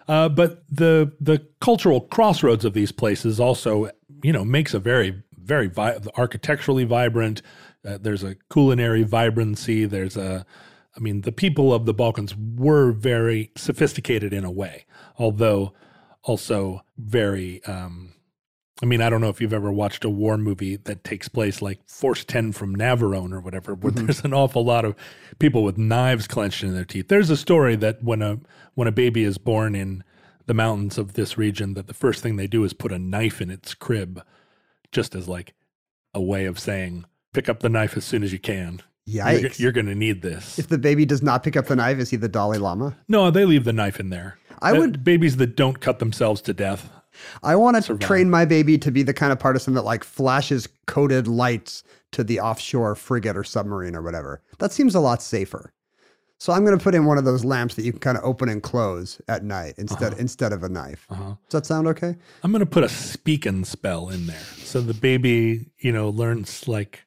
Uh, but the the cultural crossroads of these places also, you know, makes a very very vi- architecturally vibrant. Uh, there's a culinary vibrancy. There's a, I mean, the people of the Balkans were very sophisticated in a way, although also very. Um, I mean, I don't know if you've ever watched a war movie that takes place like Force 10 from Navarone or whatever, where there's an awful lot of people with knives clenched in their teeth. There's a story that when a when a baby is born in the mountains of this region, that the first thing they do is put a knife in its crib, just as like a way of saying, pick up the knife as soon as you can. You're, Yikes. you're going to need this. if the baby does not pick up the knife, is he the Dalai Lama? no, they leave the knife in there. I Uh, would- babies that don't cut themselves to death. I want to train my baby to be the kind of partisan that like flashes coded lights to the offshore frigate or submarine or whatever. That seems a lot safer. So I'm going to put in one of those lamps that you can kind of open and close at night instead instead of a knife. Uh-huh. Does that sound okay? I'm going to put a Speak & Spell in there. So the baby, you know, learns like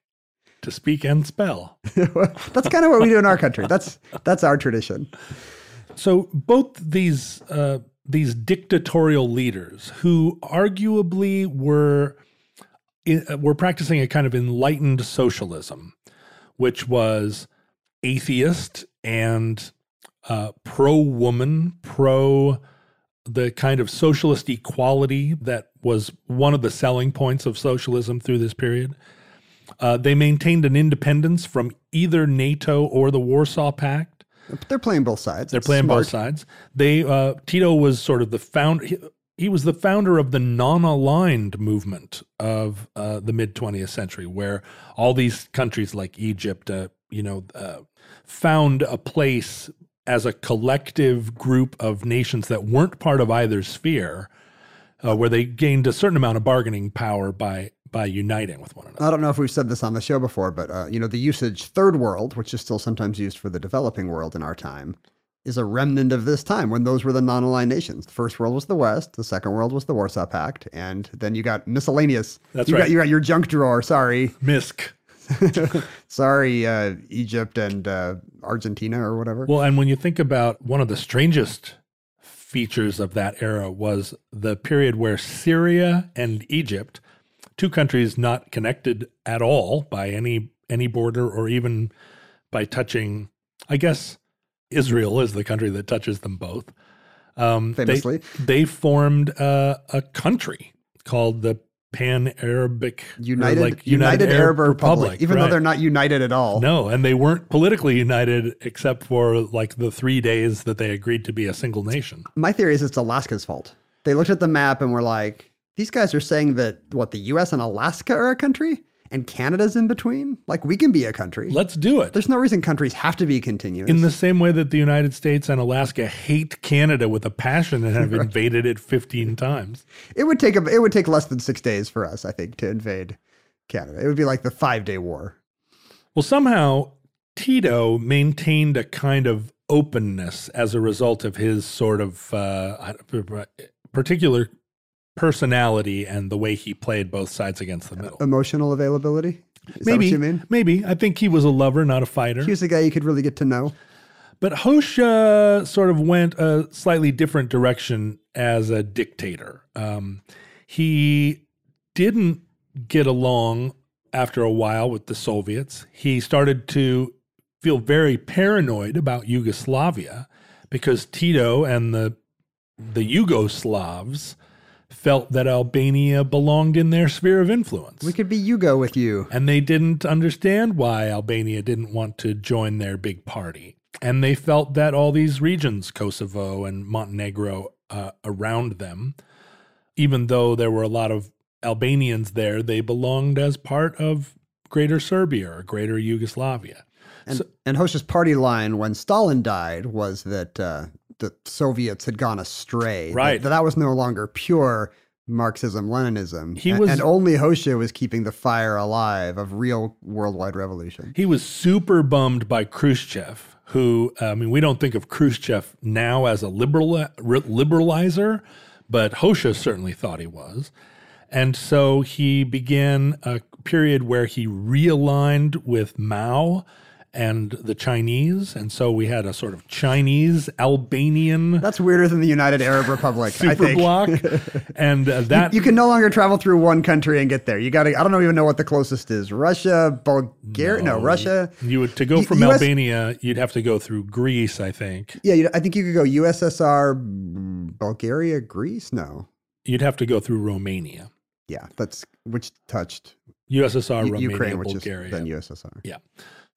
to speak and spell. that's kind of what we do in our country. That's that's our tradition. So both these uh, these dictatorial leaders, who arguably were uh, were practicing a kind of enlightened socialism, which was atheist and uh, pro woman, pro the kind of socialist equality that was one of the selling points of socialism through this period. Uh, they maintained an independence from either NATO or the Warsaw Pact. They're playing both sides. They're It's playing smart. both sides. They uh, Tito was sort of the founder. He, he was the founder of the non-aligned movement of uh, the mid 20th century, where all these countries like Egypt, uh, you know, uh, found a place as a collective group of nations that weren't part of either sphere, uh, where they gained a certain amount of bargaining power by by uniting with one another. I don't know if we've said this on the show before, but uh, you know, the usage third world, which is still sometimes used for the developing world in our time, is a remnant of this time when those were the non-aligned nations. The first world was the West, the second world was the Warsaw Pact, and then you got miscellaneous. That's you right. Got, you got your junk drawer. Sorry, Misk. sorry, uh, Egypt and uh, Argentina or whatever. Well, and when you think about one of the strangest features of that era was the period where Syria and Egypt, two countries not connected at all by any any border or even by touching, I guess Israel is the country that touches them both. Um, they- Famously. they, formed uh, a country called the Pan Arabic United, United, Arab Republic, even though they're not united at all. No, and they weren't politically united except for like the three days that they agreed to be a single nation. My theory is it's Alaska's fault. They looked at the map and were like, these guys are saying that what the US and Alaska are a country and Canada's in between? Like we can be a country. Let's do it. There's no reason countries have to be continuous. In the same way that the United States and Alaska hate Canada with a passion and have invaded it 15 times. it would take a, it would take less than 6 days for us, I think, to invade Canada. It would be like the 5-day war. Well, somehow Tito maintained a kind of openness as a result of his sort of uh, particular personality and the way he played both sides against the middle. Emotional availability? Is that what maybe, you mean? maybe. I think he was a lover, not a fighter. He was a guy you could really get to know. But Hosh uh, sort of went a slightly different direction as a dictator. Um, he didn't get along after a while with the Soviets. He started to feel very paranoid about Yugoslavia because Tito and the the Yugoslavs felt that Albania belonged in their sphere of influence. We could be Yugo with you. And they didn't understand why Albania didn't want to join their big party. And they felt that all these regions, Kosovo and Montenegro, uh, around them, even though there were a lot of Albanians there, they belonged as part of Greater Serbia or Greater Yugoslavia. And, and Hosh's party line when Stalin died was that uh, the Soviets had gone astray. Right. That, that was no longer pure Marxism Leninism. He and, was- and only Hoxha was keeping the fire alive of real worldwide revolution. He was super bummed by Khrushchev, who, I mean, we don't think of Khrushchev now as a liberal, liberalizer, but Hoxha certainly thought he was. And so he began a period where he realigned with Mao and the Chinese. And so we had a sort of Chinese Albanian That's weirder than the United Arab Republic. Super think. bloc. and uh, that You can no longer travel through one country and get there. You got to. I don't even know what the closest is. Russia, Bulgaria. No, Russia. you would to go from US Albania, you'd have to go through Greece, I think. Yeah, you, I think you could go USSR, Bulgaria, Greece. No. You'd have to go through Romania. Yeah, that's which touched USSR, U- Romania, Ukraine, which Bulgaria. is then USSR. yeah.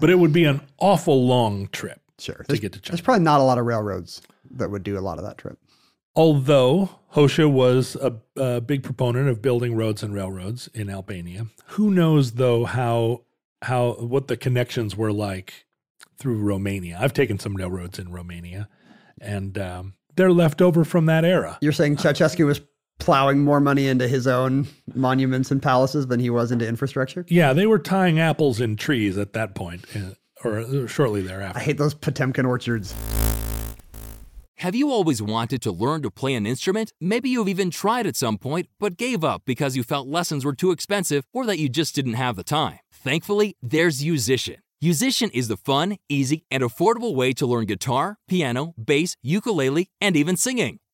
But it would be an awful long trip Sure. to There's, get to China. there's probably not a lot of railroads that would do a lot of that trip. Although Hoxha was a, a big proponent of building roads and railroads in Albania, who knows though how how what the connections were like through Romania. I've taken some railroads in Romania, and um, they're left over from that era. You're saying Ceausescu was plowing more money into his own monuments and palaces than he was into infrastructure? Yeah, they were tying apples in trees at that point uh, or shortly thereafter. I hate those Potemkin orchards. Have you always wanted to learn to play an instrument? Maybe you've even tried at some point, but gave up because you felt lessons were too expensive or that you just didn't have the time. Thankfully, there's Yousician. Yousician is the fun, easy, and affordable way to learn guitar, piano, bass, ukulele, and even singing.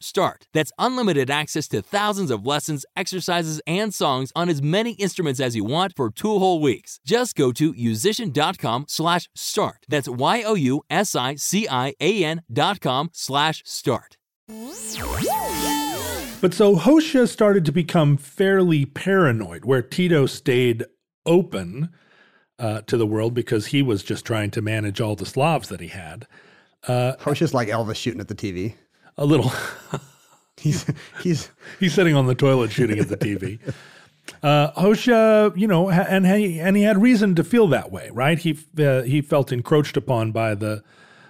start. That's unlimited access to thousands of lessons, exercises, and songs on as many instruments as you want for two whole weeks. Just go to yousician.com slash start. That's Y-O-U-S-I-C-I-A-N dot com slash start. But so Hoxha started to become fairly paranoid, where Tito stayed open uh, to the world because he was just trying to manage all the Slavs that he had. Hoxha's like Elvis shooting at the TV. A little. He's he's He's sitting on the toilet shooting at the TV. Uh, Hoxha, you know, and he and he had reason to feel that way, right? He uh, he felt encroached upon by the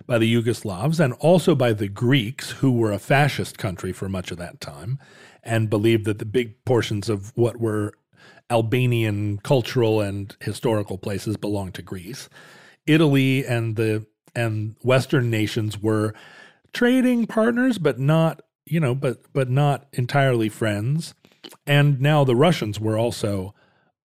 by the Yugoslavs and also by the Greeks, who were a fascist country for much of that time, and believed that the big portions of what were Albanian cultural and historical places belonged to Greece. Italy and the and Western nations were trading partners, but not you know, but but not entirely friends. And now the Russians were also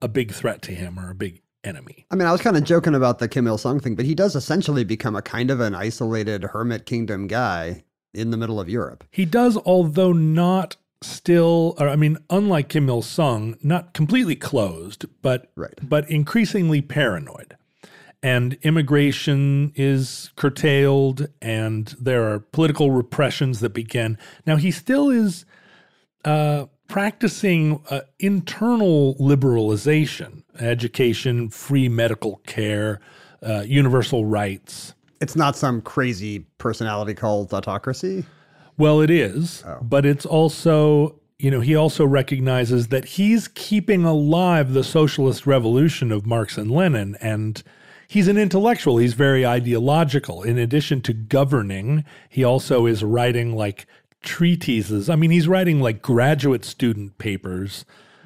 a big threat to him or a big enemy. I mean, I was kind of joking about the Kim Il Sung thing, but he does essentially become a kind of an isolated hermit kingdom guy in the middle of Europe. He does, although not still, or I mean, unlike Kim Il Sung, not completely closed, but Right. but increasingly paranoid. And immigration is curtailed, and there are political repressions that begin. Now he still is uh, practicing uh, internal liberalization, education, free medical care, uh, universal rights. It's not some crazy personality called autocracy. Well, it is, but it's also, you know, he also recognizes that he's keeping alive the socialist revolution of Marx and Lenin. And he's an intellectual, he's very ideological. In addition to governing, he also is writing like treatises. I mean, he's writing like graduate student papers.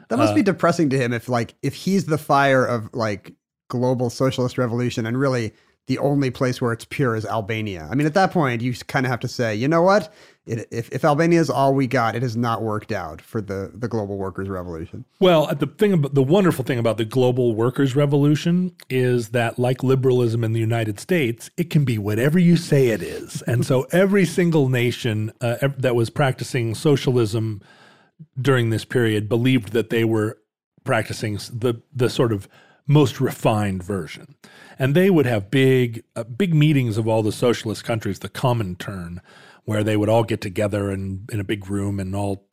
That must be uh, depressing to him if like if he's the fire of like global socialist revolution and really the only place where it's pure is Albania. I mean, at that point, you kind of have to say, you know what? It, if, if Albania is all we got, it has not worked out for the, the global workers' revolution. Well, the thing about the wonderful thing about the global workers' revolution is that, like liberalism in the United States, it can be whatever you say it is, and so every single nation uh, that was practicing socialism during this period believed that they were practicing the the sort of most refined version, and they would have big uh, big meetings of all the socialist countries, the Comintern, where they would all get together and in a big room and all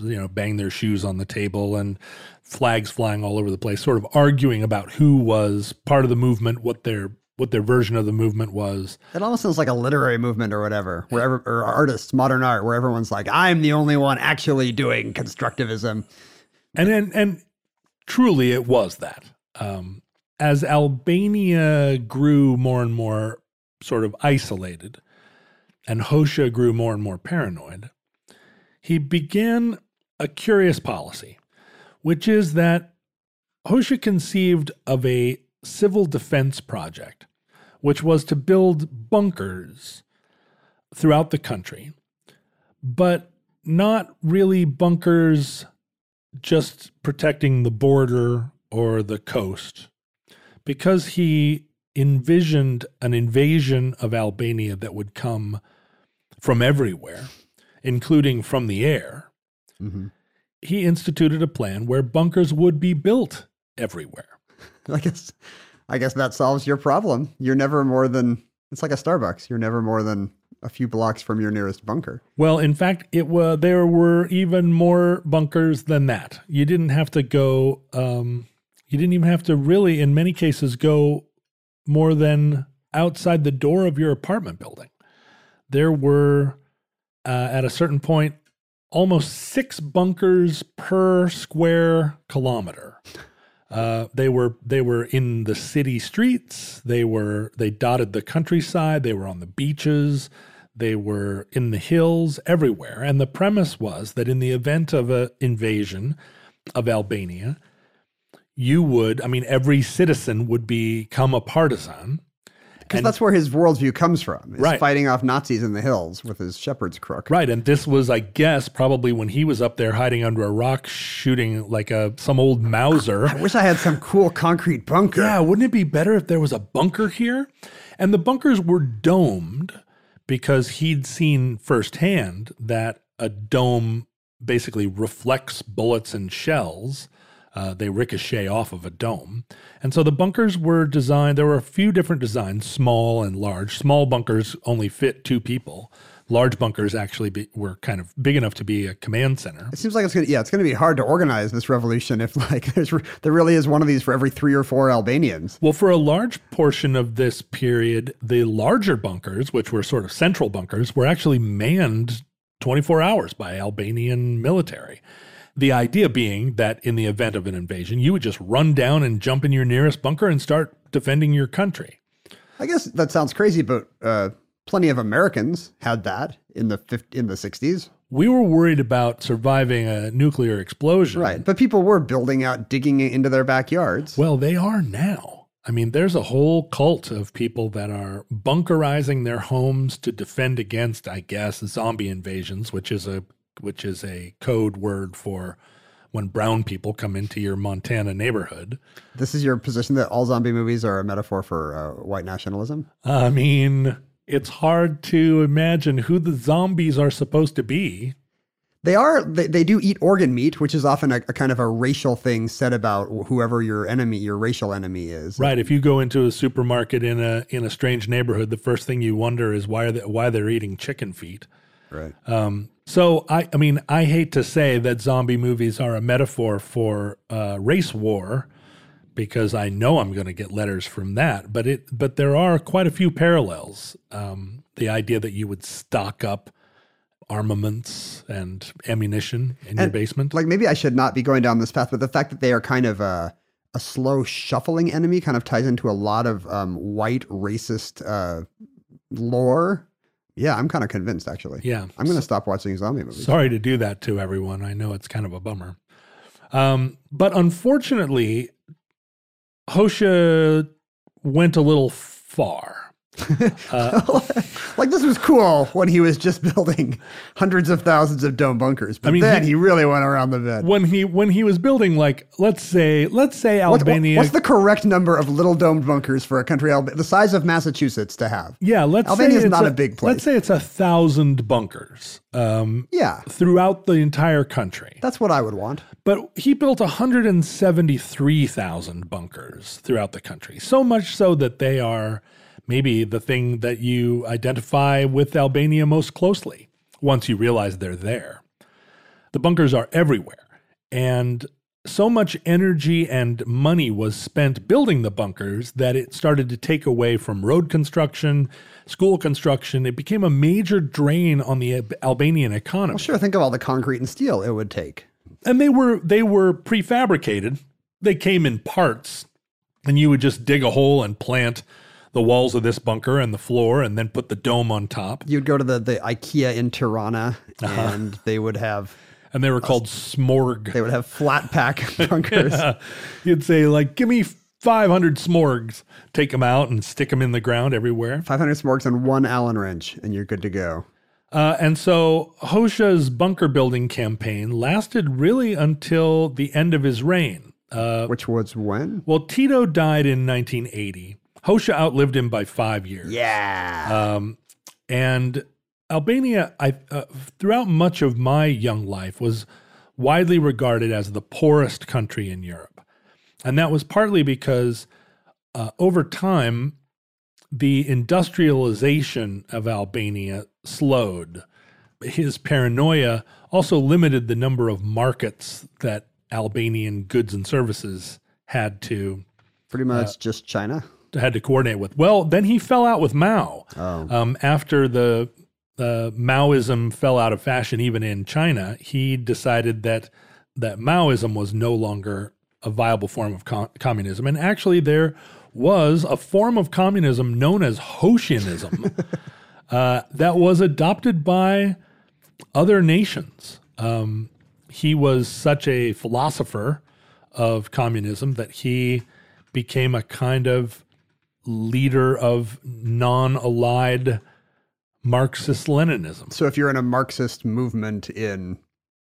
you know bang their shoes on the table and flags flying all over the place, sort of arguing about who was part of the movement, what their what their version of the movement was. It almost sounds like a literary movement or whatever, where ever, or artists, modern art, where everyone's like, I'm the only one actually doing constructivism. And and, and truly it was that. Um, as Albania grew more and more sort of isolated, and Hoxha grew more and more paranoid, he began a curious policy, which is that Hoxha conceived of a civil defense project, which was to build bunkers throughout the country, but not really bunkers just protecting the border or the coast, because he envisioned an invasion of Albania that would come from everywhere, including from the air, he instituted a plan where bunkers would be built everywhere. I guess, I guess that solves your problem. You're never more than, it's like a Starbucks. You're never more than a few blocks from your nearest bunker. Well, in fact, it was there were even more bunkers than that. You didn't have to go. Um, you didn't even have to really, in many cases, go more than outside the door of your apartment building. There were, uh, at a certain point, almost six bunkers per square kilometer. Uh, they were they were in the city streets. They were they dotted the countryside. They were on the beaches. They were in the hills everywhere. And the premise was that in the event of an invasion of Albania, you would I mean every citizen would become a partisan. Because that's where his worldview comes from. Is Right. fighting off Nazis in the hills with his shepherd's crook. Right, and this was, I guess, probably when he was up there hiding under a rock, shooting like a some old Mauser. I wish I had some cool concrete bunker. Yeah, wouldn't it be better if there was a bunker here? And the bunkers were domed because he'd seen firsthand that a dome basically reflects bullets and shells. Uh, they ricochet off of a dome. And so the bunkers were designed, there were a few different designs, small and large. Small bunkers only fit two people. Large bunkers actually be, were kind of big enough to be a command center. It seems like it's gonna yeah, it's gonna be hard to organize this revolution if like there's there really is one of these for every three or four Albanians. Well, for a large portion of this period, the larger bunkers, which were sort of central bunkers, were actually manned 24 hours by Albanian military. The idea being that in the event of an invasion, you would just run down and jump in your nearest bunker and start defending your country. I guess that sounds crazy, but uh, plenty of Americans had that in the 50, in the 60s. We were worried about surviving a nuclear explosion. Right. But people were building out, digging it into their backyards. Well, they are now. I mean, there's a whole cult of people that are bunkerizing their homes to defend against, I guess, zombie invasions, which is a which is a code word for when brown people come into your Montana neighborhood. This is your position that all zombie movies are a metaphor for uh, white nationalism? I mean, it's hard to imagine who the zombies are supposed to be. They are, they, they do eat organ meat, which is often a, a kind of a racial thing said about whoever your enemy, your racial enemy is. Right. If you go into a supermarket in a in a strange neighborhood, the first thing you wonder is why are they, why they're eating chicken feet. Right. Um, so I, I mean, I hate to say that zombie movies are a metaphor for uh, race war, because I know I'm going to get letters from that. But it, but there are quite a few parallels. Um, the idea that you would stock up armaments and ammunition in your basement. Like maybe I should not be going down this path, but the fact that they are kind of a, a slow shuffling enemy kind of ties into a lot of um, white racist uh, lore. Yeah, I'm kind of convinced actually. yeah, I'm going to stop watching zombie movies. Sorry to do that to everyone. I know it's kind of a bummer. Um, but unfortunately, Hoxha went a little far. Uh, like this was cool when he was just building hundreds of thousands of dome bunkers, but I mean, then he- he, really went around the bend. when he when he was building like let's say let's say Albania what's the correct number of little domed bunkers for a country the size of Massachusetts to have? yeah let's Albania say is not a big place. let's say it's a thousand bunkers um, Yeah, throughout the entire country that's what I would want. but he built 173,000 bunkers throughout the country so much so that they are maybe the thing that you identify with Albania most closely once you realize they're there the bunkers are everywhere. And so much energy and money was spent building the bunkers that it started to take away from road construction, school construction. It became a major drain on the Albanian economy. Well, sure. Think of all the concrete and steel it would take. And they were they were prefabricated. They came in parts, and you would just dig a hole and plant the walls of this bunker and the floor, and then put the dome on top. You'd go to the, the IKEA in Tirana, Uh-huh. and they would have And they were called smorg. they would have flat pack bunkers. You'd say like, "Give me 500 smorgs." Take them out and stick them in the ground everywhere. 500 smorgs and one Allen wrench, and you're good to go. Uh, and so Hoxha's bunker building campaign lasted really until the end of his reign. Uh, Which was when? well, Tito died in 1980. Hoxha outlived him by five years. Yeah. Um, and Albania, I uh, throughout much of my young life, was widely regarded as the poorest country in Europe, and that was partly because uh, over time, the industrialization of Albania slowed. His paranoia also limited the number of markets that Albanian goods and services had to Pretty much just China. Had to coordinate with. Well, then he fell out with Mao. Oh. Um, after the uh, Maoism fell out of fashion, even in China, he decided that that Maoism was no longer a viable form of co- communism, and actually there was a form of communism known as Hoshianism uh, that was adopted by other nations. Um, he was such a philosopher of communism that he became a kind of leader of non allied Marxist Leninism. So if you're in a Marxist movement in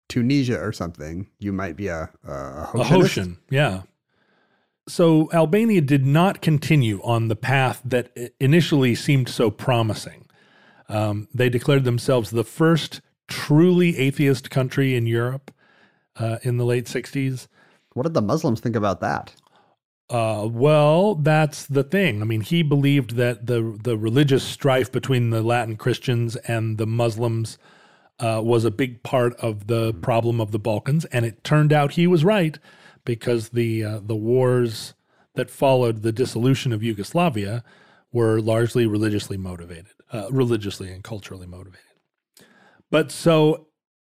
Tunisia or something, you might be a, a, A Hoshin, yeah. So Albania did not continue on the path that initially seemed so promising. Um, they declared themselves the first truly atheist country in Europe uh, in the late 60s. What did the Muslims think about that? Uh, well, that's the thing. I mean, he believed that the the religious strife between the Latin Christians and the Muslims uh, was a big part of the problem of the Balkans, and it turned out he was right because the uh, the wars that followed the dissolution of Yugoslavia were largely religiously motivated, uh, religiously and culturally motivated. But so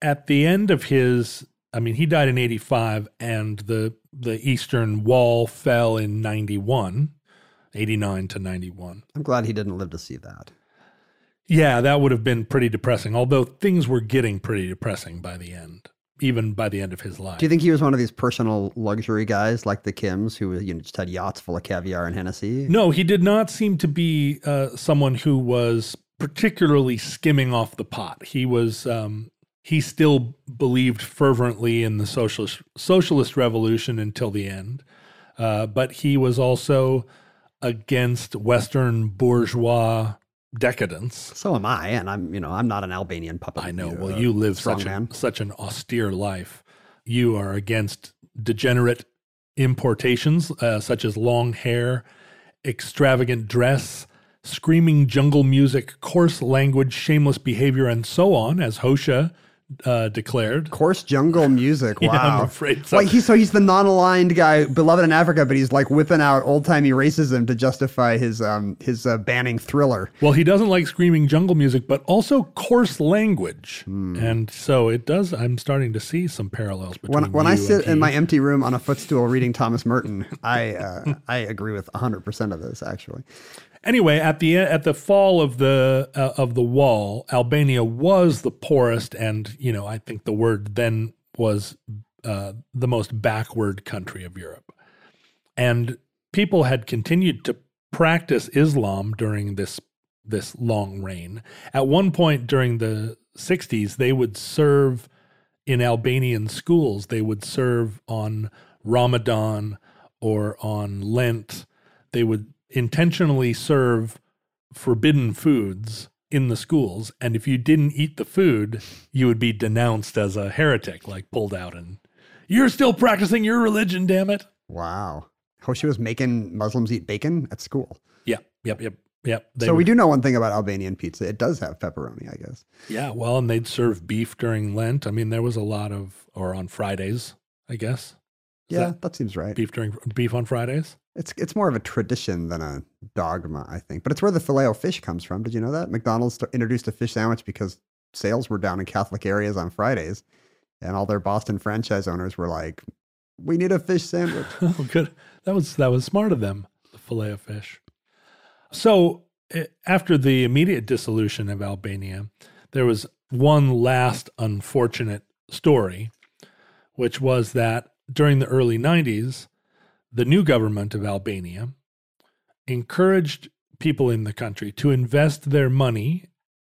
at the end of his I mean he died in 85 and the the eastern wall fell in 91 89 to 91. I'm glad he didn't live to see that. Yeah, that would have been pretty depressing although things were getting pretty depressing by the end even by the end of his life. Do you think he was one of these personal luxury guys like the Kims who you know, just had yachts full of caviar and Hennessy? No, he did not seem to be uh, someone who was particularly skimming off the pot. He was um, he still believed fervently in the socialist socialist revolution until the end, uh, but he was also against Western bourgeois decadence. So am I, and I'm you know I'm not an Albanian puppet. I know. Well, you live such a, such an austere life. You are against degenerate importations uh, such as long hair, extravagant dress, screaming jungle music, coarse language, shameless behavior, and so on, as Hoxha uh, declared. Coarse jungle music. Wow. Yeah, I'm afraid so. Like he's so he's the non-aligned guy, beloved in Africa, but he's like whipping out old-timey racism to justify his um his uh, banning thriller. Well, he doesn't like screaming jungle music, but also coarse language, Hmm. and so it does. I'm starting to see some parallels between When when I sit in my empty room on a footstool reading Thomas Merton, I uh, I agree with 100% of this actually. Anyway, at the at the fall of the uh, of the wall, Albania was the poorest, and you know I think the word then was uh, the most backward country of Europe, and people had continued to practice Islam during this this long reign. At one point during the '60s, they would serve in Albanian schools. They would serve on Ramadan or on Lent. They would intentionally serve forbidden foods in the schools. And if you didn't eat the food, you would be denounced as a heretic, like pulled out and you're still practicing your religion, damn it. Wow. Oh, Hoshi was making Muslims eat bacon at school. Yep, yep, yep, yep. They so we do know one thing about Albanian pizza. It does have pepperoni, I guess. Yeah, well, and they'd serve beef during Lent. I mean, there was a lot of, or on Fridays, I guess. Is Yeah, that that seems right. beef during beef on Fridays. It's it's more of a tradition than a dogma, I think. But it's where the filet o fish comes from. Did you know that McDonald's introduced a fish sandwich because sales were down in Catholic areas on Fridays, and all their Boston franchise owners were like, "We need a fish sandwich." Oh, good. That was that was smart of them. The fillet of fish. So eh, after the immediate dissolution of Albania, there was one last unfortunate story, which was that during the early '90s, the new government of Albania encouraged people in the country to invest their money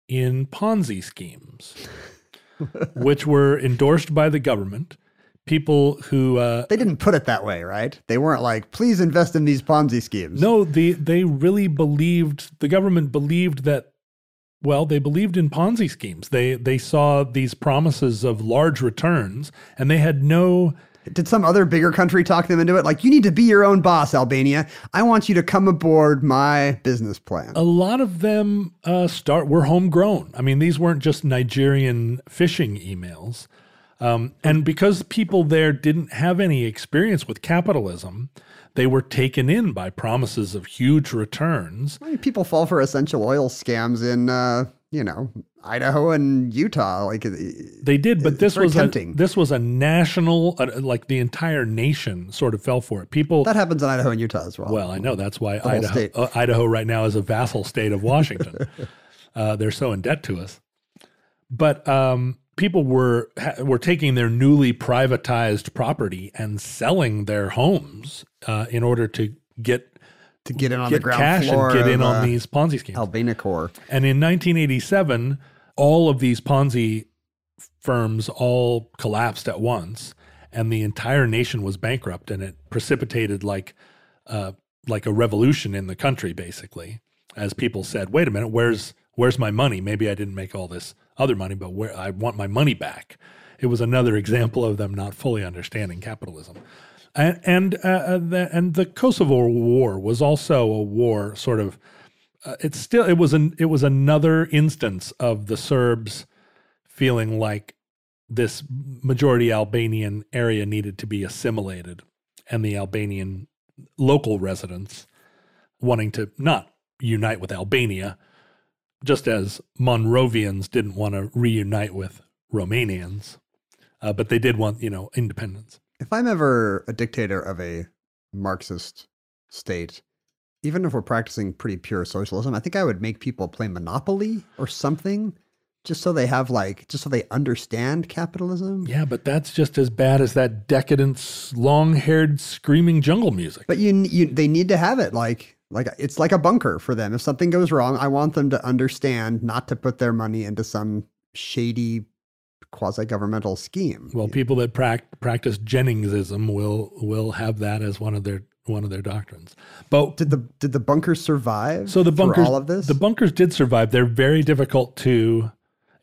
in Ponzi schemes, which were endorsed by the government. People who uh, they didn't put it that way, right? They weren't like, "Please invest in these Ponzi schemes." No, the they really believed the government believed that well, they believed in Ponzi schemes. They they saw these promises of large returns and they had no Did some other bigger country talk them into it? Like, you need to be your own boss, Albania. I want you to come aboard my business plan. a lot of them uh, start were homegrown. I mean, these weren't just Nigerian phishing emails. Um, and because people there didn't have any experience with capitalism, they were taken in by promises of huge returns. People fall for essential oil scams in, uh, you know, Idaho and Utah. Like uh, They did, but this was a, this was a national, uh, like the entire nation sort of fell for it. People, that happens in Idaho and Utah as well. well, I know that's why Idaho, uh, Idaho right now is a vassal state of Washington. uh, they're so in debt to us. But um, people were ha- were taking their newly privatized property and selling their homes uh, in order to get to get in on get the ground cash floor and get in on uh, these Ponzi schemes. Albanicore. And in 1987, all of these Ponzi firms all collapsed at once, and the entire nation was bankrupt, and it precipitated like uh, like a revolution in the country, basically, as people said, "Wait a minute, where's where's my money? Maybe I didn't make all this other money, but where I want my money back." It was another example of them not fully understanding capitalism. And and uh, uh, the, and the Kosovo War was also a war, sort of uh, it's still it was an it was another instance of the Serbs feeling like this majority Albanian area needed to be assimilated, and the Albanian local residents wanting to not unite with Albania, just as Monrovians didn't want to reunite with Romanians, uh, but they did want you know independence. If I'm ever a dictator of a Marxist state, even if we're practicing pretty pure socialism, I think I would make people play Monopoly or something just so they have like, just so they understand capitalism. Yeah, but that's just as bad as that decadent, long-haired, screaming jungle music. But you, you, they need to have it like, like it's like a bunker for them. If something goes wrong, I want them to understand not to put their money into some shady quasi-governmental scheme. Well, people that prac- practice Jenningsism will will have that as one of their one of their doctrines. But did the did the bunkers survive? so the bunkers, all of this. the bunkers did survive. They're very difficult to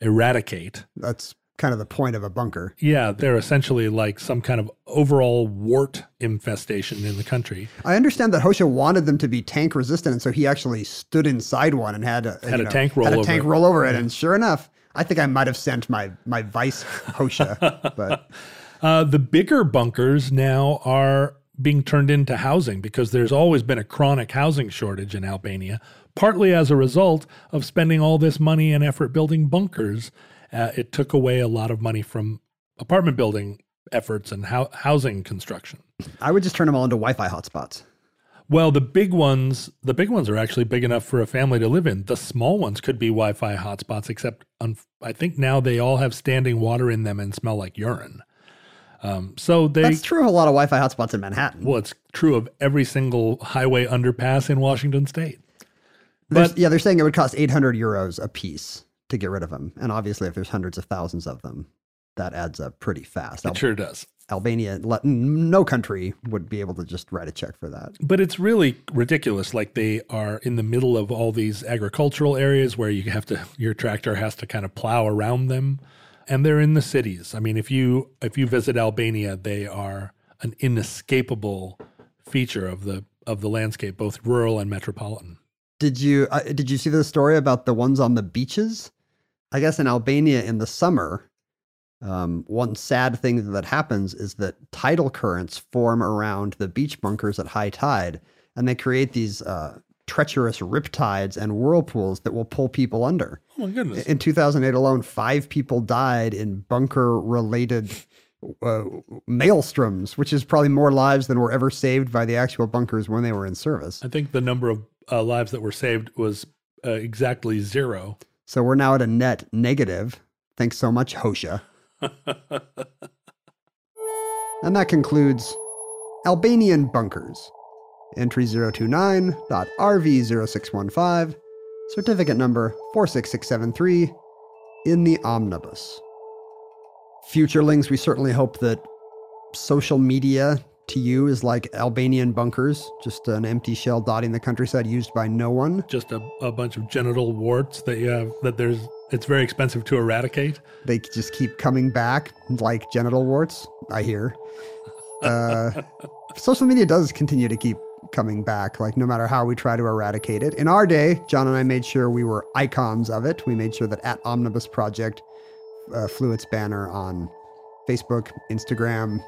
eradicate. That's kind of the point of a bunker. Yeah, they're essentially like some kind of overall wart infestation in the country. I understand that Hoxha wanted them to be tank resistant, and so he actually stood inside one and had a, Had a tank roll had a over tank roll over it. And sure enough, I think I might have sent my my vice Hoxha, but Uh, the bigger bunkers now are being turned into housing because there's always been a chronic housing shortage in Albania, partly as a result of spending all this money and effort building bunkers. Uh, it took away a lot of money from apartment building efforts and hou- housing construction. I would just turn them all into Wi-Fi hotspots. Well, the big ones, the big ones are actually big enough for a family to live in. The small ones could be Wi-Fi hotspots, except un- I think now they all have standing water in them and smell like urine. Um, so they That's true of a lot of Wi-Fi hotspots in Manhattan. Well, it's true of every single highway underpass in Washington state. There's- but- yeah, they're saying it would cost 800 euros a piece to get rid of them, and obviously, if there's hundreds of thousands of them, that adds up pretty fast. It sure does. Albania, no country would be able to just write a check for that. But it's really ridiculous. Like they are in the middle of all these agricultural areas where you have to, your tractor has to kind of plow around them. And they're in the cities. I mean, if you if you visit Albania, they are an inescapable feature of the of the landscape, both rural and metropolitan. Did you uh, did you see the story about the ones on the beaches? I guess in Albania in the summer, um, one sad thing that happens is that tidal currents form around the beach bunkers at high tide, and they create these uh, treacherous riptides and whirlpools that will pull people under. Oh my goodness! In 2008 alone, five people died in bunker-related uh, maelstroms, which is probably more lives than were ever saved by the actual bunkers when they were in service. I think the number of uh, lives that were saved was uh, exactly zero. So we're now at a net negative. Thanks so much, Hoxha. And that concludes Albanian bunkers. Entry 029.RV0615, certificate number 46673, in the omnibus. Futurelings, we certainly hope that social media to you is like Albanian bunkers, just an empty shell dotting the countryside used by no one. Just a, a bunch of genital warts that you have that there's it's very expensive to eradicate. They just keep coming back like genital warts, I hear. Uh, social media does continue to keep coming back, like no matter how we try to eradicate it. In our day, John and I made sure we were icons of it. We made sure that at Omnibus Project uh, flew its banner on Facebook, Instagram,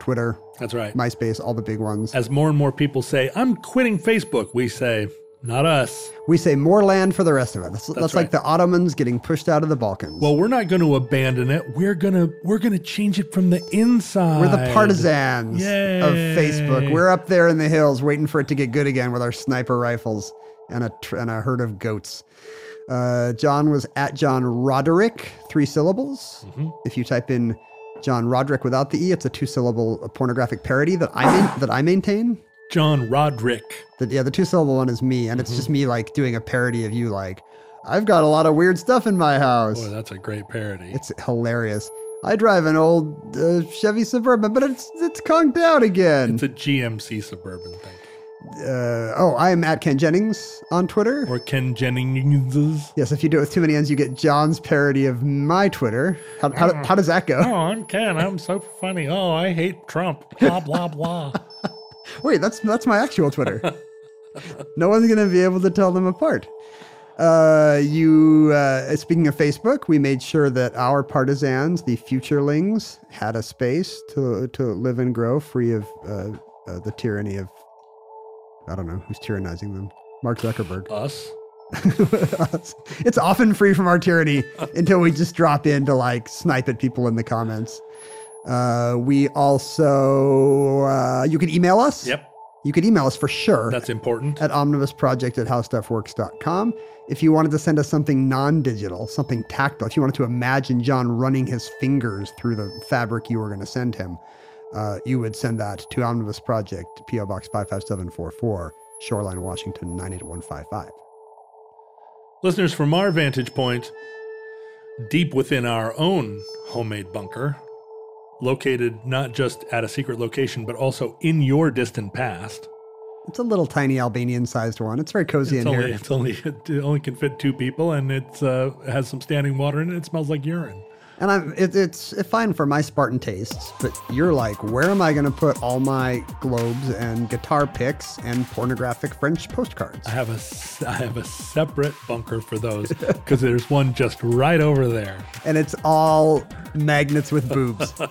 Twitter, That's right. MySpace, all the big ones. As more and more people say, I'm quitting Facebook, we say, not us. We say more land for the rest of it. That's, that's, right. like the Ottomans getting pushed out of the Balkans. Well, we're not going to abandon it. We're gonna we're gonna change it from the inside. we're the partisans of Facebook. We're up there in the hills waiting for it to get good again with our sniper rifles and a, tr- and a herd of goats. Uh, John was at John Roderick, three syllables. Mm-hmm. If you type in John Roderick without the E, it's a two syllable pornographic parody that I, main, that I maintain. John Roderick. The, yeah, the two syllable one is me, and it's Mm-hmm. just me like doing a parody of you, like, I've got a lot of weird stuff in my house. Boy, that's a great parody. It's hilarious. I drive an old uh, Chevy Suburban, but it's it's conked out again. It's a GMC Suburban thing. Uh, oh, I am at Ken Jennings on Twitter. Or Ken Jennings. Yes, if you do it with too many N's, you get John's parody of my Twitter. How, how, how does that go? Oh, I'm Ken. I'm so funny. Oh, I hate Trump. Blah blah blah. Wait, that's that's my actual Twitter. no one's gonna be able to tell them apart. Uh, you. Uh, speaking of Facebook, we made sure that our partisans, the futurelings, had a space to to live and grow, free of uh, uh, the tyranny of. I don't know who's tyrannizing them. Mark Zuckerberg. Us. it's often free from our tyranny until we just drop in to like snipe at people in the comments. Uh, we also, uh, you can email us. Yep. You can email us for sure That's important. at omnibusproject at howstuffworks.com. If you wanted to send us something non digital, something tactile, if you wanted to imagine John running his fingers through the fabric you were going to send him, uh, you would send that to Omnibus Project, P.O. Box 55744, Shoreline, Washington 98155. Listeners, from our vantage point, deep within our own homemade bunker, located not just at a secret location, but also in your distant past. It's a little tiny Albanian sized one. It's very cozy It's in only, here. it's only it only can fit two people, and it uh, has some standing water in it. It smells like urine. And I'm, it, it's fine for my Spartan tastes, but you're like, where am I going to put all my globes and guitar picks and pornographic French postcards? I have a I have a separate bunker for those because there's one just right over there. And it's all magnets with boobs.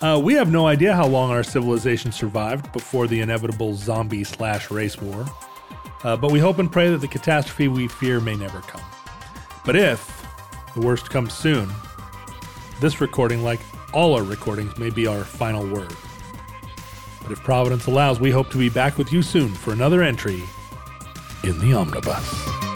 Uh, we have no idea how long our civilization survived before the inevitable zombie slash race war, uh, but we hope and pray that the catastrophe we fear may never come. But if the worst comes soon, this recording, like all our recordings, may be our final word. But if Providence allows, we hope to be back with you soon for another entry in the Omnibus.